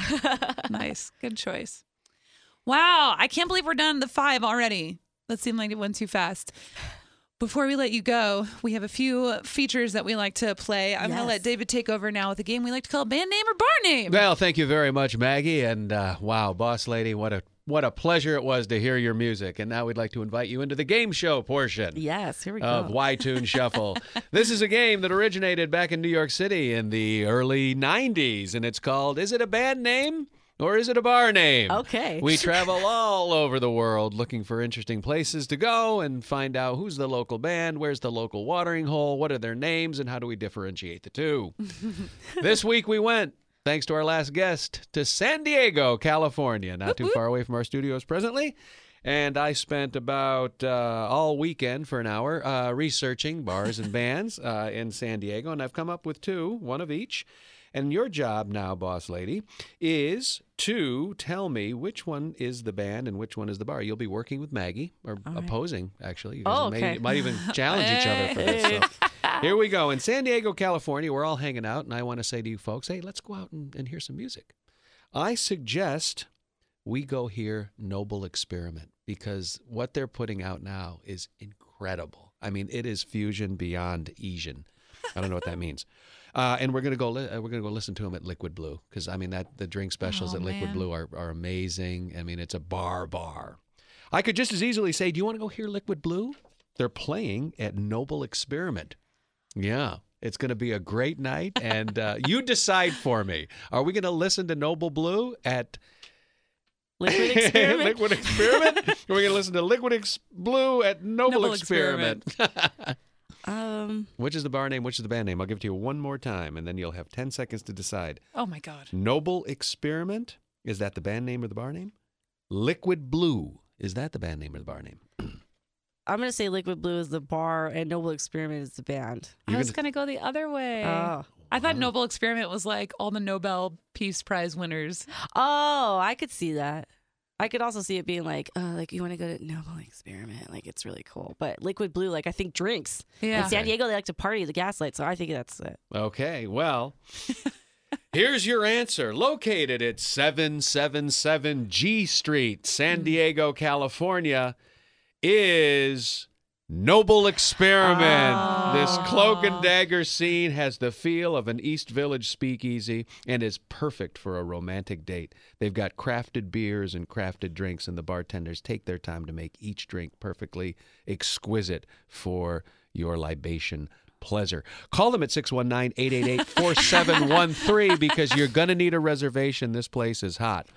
[LAUGHS] nice, good choice." Wow, I can't believe we're done the five already. That seemed like it went too fast. Before we let you go, we have a few features that we like to play. I'm going to let David take over now with a game we like to call band name or bar name. Well, thank you very much, Maggie. And uh, wow, boss lady, what a what a pleasure it was to hear your music. And now we'd like to invite you into the game show portion. yes. Here we Of go. Y Tune [LAUGHS] Shuffle. this is a game that originated back in New York City in the early 90s, and it's called Is It a Band Name or Is It a Bar Name? Okay. We [LAUGHS] travel all over the world looking for interesting places to go and find out who's the local band, where's the local watering hole, what are their names, and how do we differentiate the two. [LAUGHS] this week we went, thanks to our last guest, to San Diego, California, not too far away from our studios presently. And I spent about uh, all weekend for an hour uh, researching bars and bands uh, in San Diego, and I've come up with two, one of each. And your job now, boss lady, is to tell me which one is the band and which one is the bar. You'll be working with Maggie, or opposing, actually. You Oh, may- okay. might even [LAUGHS] challenge each other for this. So. [LAUGHS] Here we go. In San Diego, California, we're all hanging out, and I want to say to you folks, hey, let's go out and, and hear some music. I suggest we go hear Noble Experiment because what they're putting out now is incredible. I mean, it is fusion beyond Asian. I don't know what that means. Uh, and we're gonna go. Li- uh, we're gonna go listen to them at Liquid Blue because I mean that the drink specials Oh, at Liquid man. Blue are, are amazing. I mean, it's a bar bar. I could just as easily say, "Do you want to go hear Liquid Blue?" They're playing at Noble Experiment. Yeah, it's going to be a great night, and uh, you decide for me. Are we going to listen to Noble Blue at Liquid [LAUGHS] experiment. Liquid Experiment? are we going to listen to Liquid Ex- Blue at Noble, Noble Experiment? [LAUGHS] um. which is the bar name? Which is the band name? I'll give it to you one more time, and then you'll have 10 seconds to decide. Oh my God. Noble Experiment, is that the band name or the bar name? Liquid Blue, is that the band name or the bar name? I'm gonna say Liquid Blue is the bar and Noble Experiment is the band. I was gonna go the other way. Oh. I thought Noble Experiment was like all the Nobel Peace Prize winners. Oh, I could see that. I could also see it being like, uh, like you want to go to Noble Experiment, like it's really cool. But Liquid Blue, like I think drinks. Yeah. In San Diego, they like to party the Gaslight, so I think that's it. Okay, well, [LAUGHS] here's your answer. Located at 777 G Street, San Diego, California, is Noble Experiment. Ah. This cloak and dagger scene has the feel of an East Village speakeasy and is perfect for a romantic date. They've got crafted beers and crafted drinks, and the bartenders take their time to make each drink perfectly exquisite for your libation pleasure. Call them at 619 888 4713 because you're going to need a reservation. This place is hot.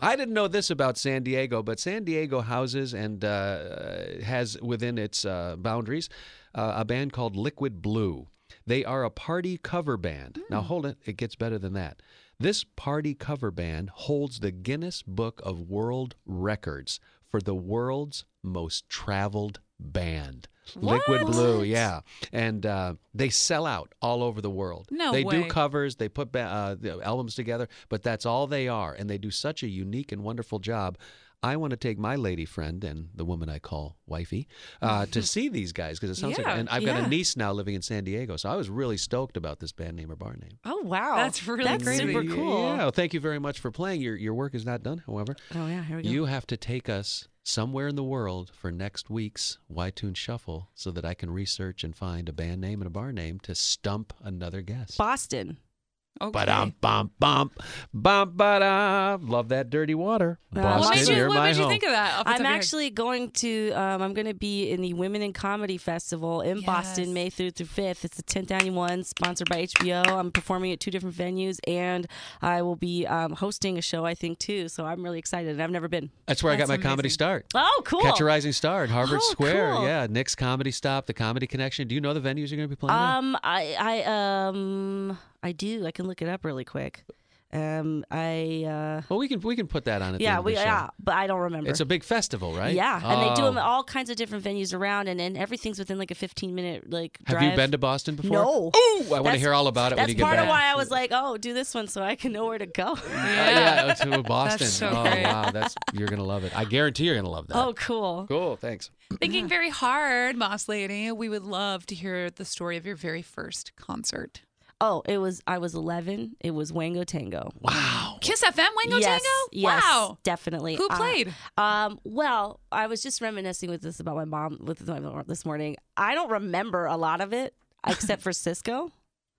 I didn't know this about San Diego, but San Diego houses and uh, has within its uh, boundaries uh, a band called Liquid Blue. They are a party cover band. Now, hold it, it gets better than that. This party cover band holds the Guinness Book of World Records for the world's most traveled band. Liquid Blue, yeah, and uh, they sell out all over the world. No they do covers, they put ba- uh, the albums together, but that's all they are, and they do such a unique and wonderful job. I want to take my lady friend and the woman I call wifey uh, to [LAUGHS] see these guys because it sounds Yeah, like. And I've got yeah. a niece now living in San Diego, so I was really stoked about this band name or bar name. Oh wow, That's really that's crazy. super cool. Yeah, well, thank you very much for playing. Your your work is not done, however. Oh yeah, here we go. You have to take us somewhere in the world for next week's Y-Tune Shuffle so that I can research and find a band name and a bar name to stump another guest. Boston. Okay. Ba-dum, bum, bum, bum, ba-da. Love that dirty water. Uh, what Boston, made you, what made you think of that? off the I'm of your head? actually going to. Um, I'm going to be in the Women in Comedy Festival in Yes. Boston, May 3rd through 5th. It's the 10th annual one, sponsored by HBO. I'm performing at two different venues, and I will be um, hosting a show, I think, too. So I'm really excited. and I've never been. That's where I got That's my comedy start. Oh, cool. Catch a Rising Star at Harvard Oh, Square. cool. Yeah, Nick's Comedy Stop, the Comedy Connection. Do you know the venues you're going to be playing at? Um, I, I, um, I do. I can look it up really quick. Um, I, uh, Well, we can we can put that on at the yeah, end of we, the show. yeah, but I don't remember. It's a big festival, right? Yeah, and they do Oh. them at all kinds of different venues around, and, and everything's within like a 15 minute like Have drive. you been to Boston before? No. Ooh, I want to hear all about it when That's you get part back. of why I was like, oh, do this one so I can know where to go. [LAUGHS] Uh, yeah, to Boston. so oh great. wow, that's you're gonna love it. I guarantee you're gonna love that. oh, cool. cool. Thanks. Thinking very hard, Moss Lady. We would love to hear the story of your very first concert. Oh, it was I was 11. It was Wango Tango. Wow. Kiss FM, Wango yes, Tango? yes, Wow. definitely. Who Uh, played? um, well, I was just reminiscing with this about my mom with my mom this morning. I don't remember a lot of it [LAUGHS] except for Sisqó.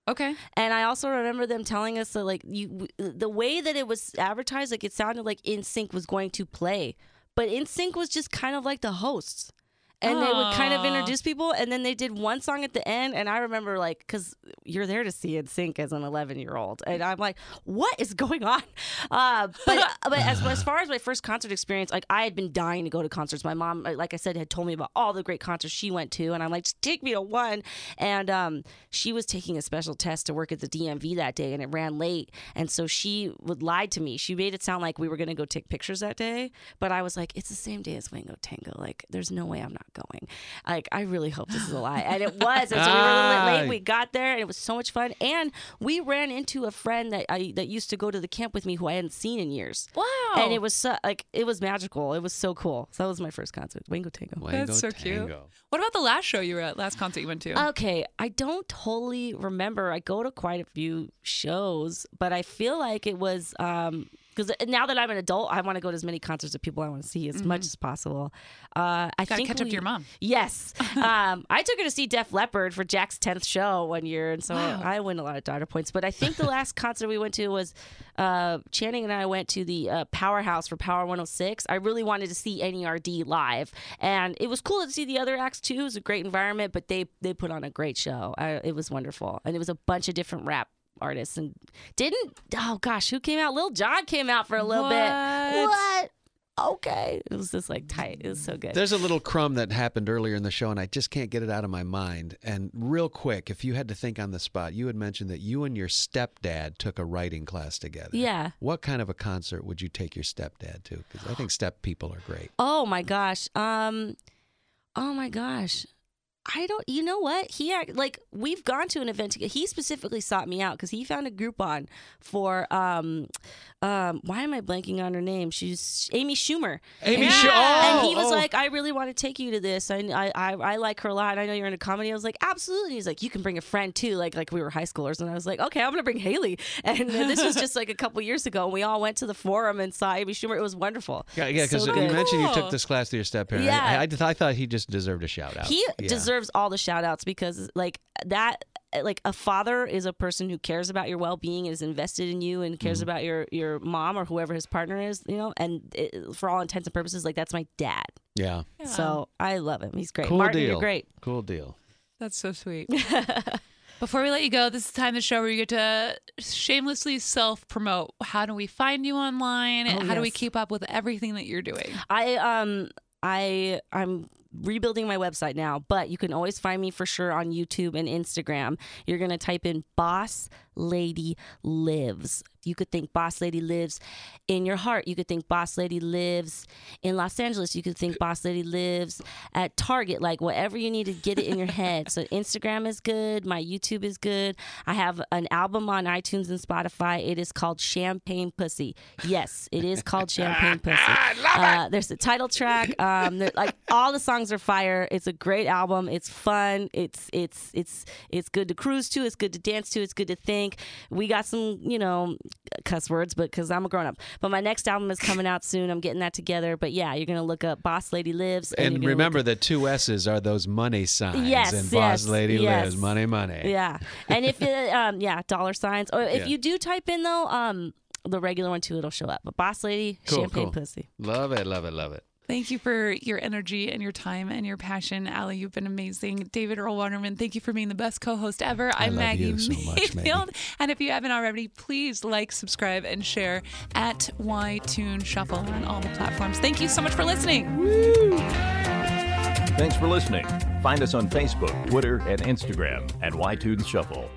okay. And I also remember them telling us that like you the way that it was advertised, like it sounded like NSYNC was going to play. But NSYNC was just kind of like the hosts. And they would kind of introduce people, and then they did one song at the end. And I remember, like, because you're there to see NSYNC as an 11 year old, and I'm like, "What is going on?" Uh, but [LAUGHS] but as, as far as my first concert experience, like I had been dying to go to concerts. My mom, like I said, had told me about all the great concerts she went to, and I'm like, "Just take me to one." And um, she was taking a special test to work at the DMV that day, and it ran late, and so she would lie to me. She made it sound like we were going to go take pictures that day, but I was like, "It's the same day as Wango Tango. Like, there's no way I'm not going." Like, I really hope this is a lie, and it [LAUGHS] was. And so we were a little bit late. We got there, and it was so much fun. And we ran into a friend that I that used to go to the camp with me, who I hadn't seen in years. Wow. And it was so, like it was magical. It was so cool. So that was my first concert, Wango Tango. Wango That's so cute. What about the last show you were at, last concert you went to? Okay, I don't totally remember. I go to quite a few shows, but I feel like it was um because now that I'm an adult, I want to go to as many concerts of people I want to see as much as possible. Uh, I think catch up to your mom. Yes, [LAUGHS] um, I took her to see Def Leppard for Jack's tenth show one year, and so Wow. I win a lot of daughter points. But I think the last [LAUGHS] concert we went to was uh, Channing and I went to the uh, Powerhouse for Power 106. I really wanted to see NERD live, and it was cool to see the other acts too. It was a great environment, but they they put on a great show. I, it was wonderful, and it was a bunch of different rap artists and didn't oh gosh who came out Lil Jon came out for a little bit What? what okay it was just like tight it was so good There's a little crumb that happened earlier in the show, and I just can't get it out of my mind. And real quick, if you had to think on the spot, you had mentioned that you and your stepdad took a writing class together. yeah What kind of a concert would you take your stepdad to? Because I think step people are great. Oh my gosh. Um Oh my gosh. I don't. You know what? He act, like we've gone to an event. together. He specifically sought me out because he found a Groupon for um, um. Why am I blanking on her name? She's Amy Schumer. Amy Yeah. Schu- oh, and he was oh. like, "I really want to take you to this. I, I, I, I like her a lot. I know you're into comedy." I was like, "Absolutely." He's like, "You can bring a friend too." Like, like we were high schoolers, and I was like, "Okay, I'm gonna bring Haley." [LAUGHS] And this was just like a couple years ago, and we all went to the forum and saw Amy Schumer. It was wonderful. Yeah, yeah, because So you mentioned you took this class to your step parent. Yeah. I, I, I thought he just deserved a shout out. He Yeah. Deserves all the shout outs because like that like a father is a person who cares about your well-being is invested in you and Mm-hmm. cares about your your mom or whoever his partner is you know and it, for all intents and purposes like that's my dad Yeah. so i love him he's great Cool martin deal. you're great Cool deal. That's so sweet. [LAUGHS] Before we let you go, this is the time of the show where you get to shamelessly self promote. How do we find you online? Oh, How do we keep up with everything that you're doing? I um I I'm rebuilding my website now, but you can always find me for sure on YouTube and Instagram. You're gonna type in Boss Lady Lives. You could think Boss Lady lives in your heart. You could think Boss Lady lives in Los Angeles. You could think Boss Lady lives at Target. Like whatever you need to get it in your head. So [LAUGHS] Instagram is good. My YouTube is good. I have an album on iTunes and Spotify. It is called Champagne Pussy. Yes, it is called Champagne Pussy. [LAUGHS] Uh, there's the title track. Um, there- like all the songs are fire. It's a great album. It's fun. It's it's it's it's good to cruise to. It's good to dance to. It's good to think. We got some you know cuss words, but because I'm a grown up. But my next album is coming out soon. I'm getting that together. But yeah, you're gonna look up Boss Lady Lives. And, And remember, the two S's are those money signs. Yes, And Boss Lady yes. lives. Money, money. Yeah, and if it, [LAUGHS] um, yeah, dollar signs. Or if Yeah. you do type in though, um, the regular one too, it'll show up. But Boss Lady, Cool, Champagne cool. Pussy. Love it, love it, love it. Thank you for your energy and your time and your passion. Allie, you've been amazing. David Earl Waterman, thank you for being the best co host ever. I'm love Maggie you so much, Mayfield. Maggie. And if you haven't already, please like, subscribe, and share at Y Tune Shuffle on all the platforms. Thank you so much for listening. Thanks for listening. Find us on Facebook, Twitter, and Instagram at YTunes Shuffle.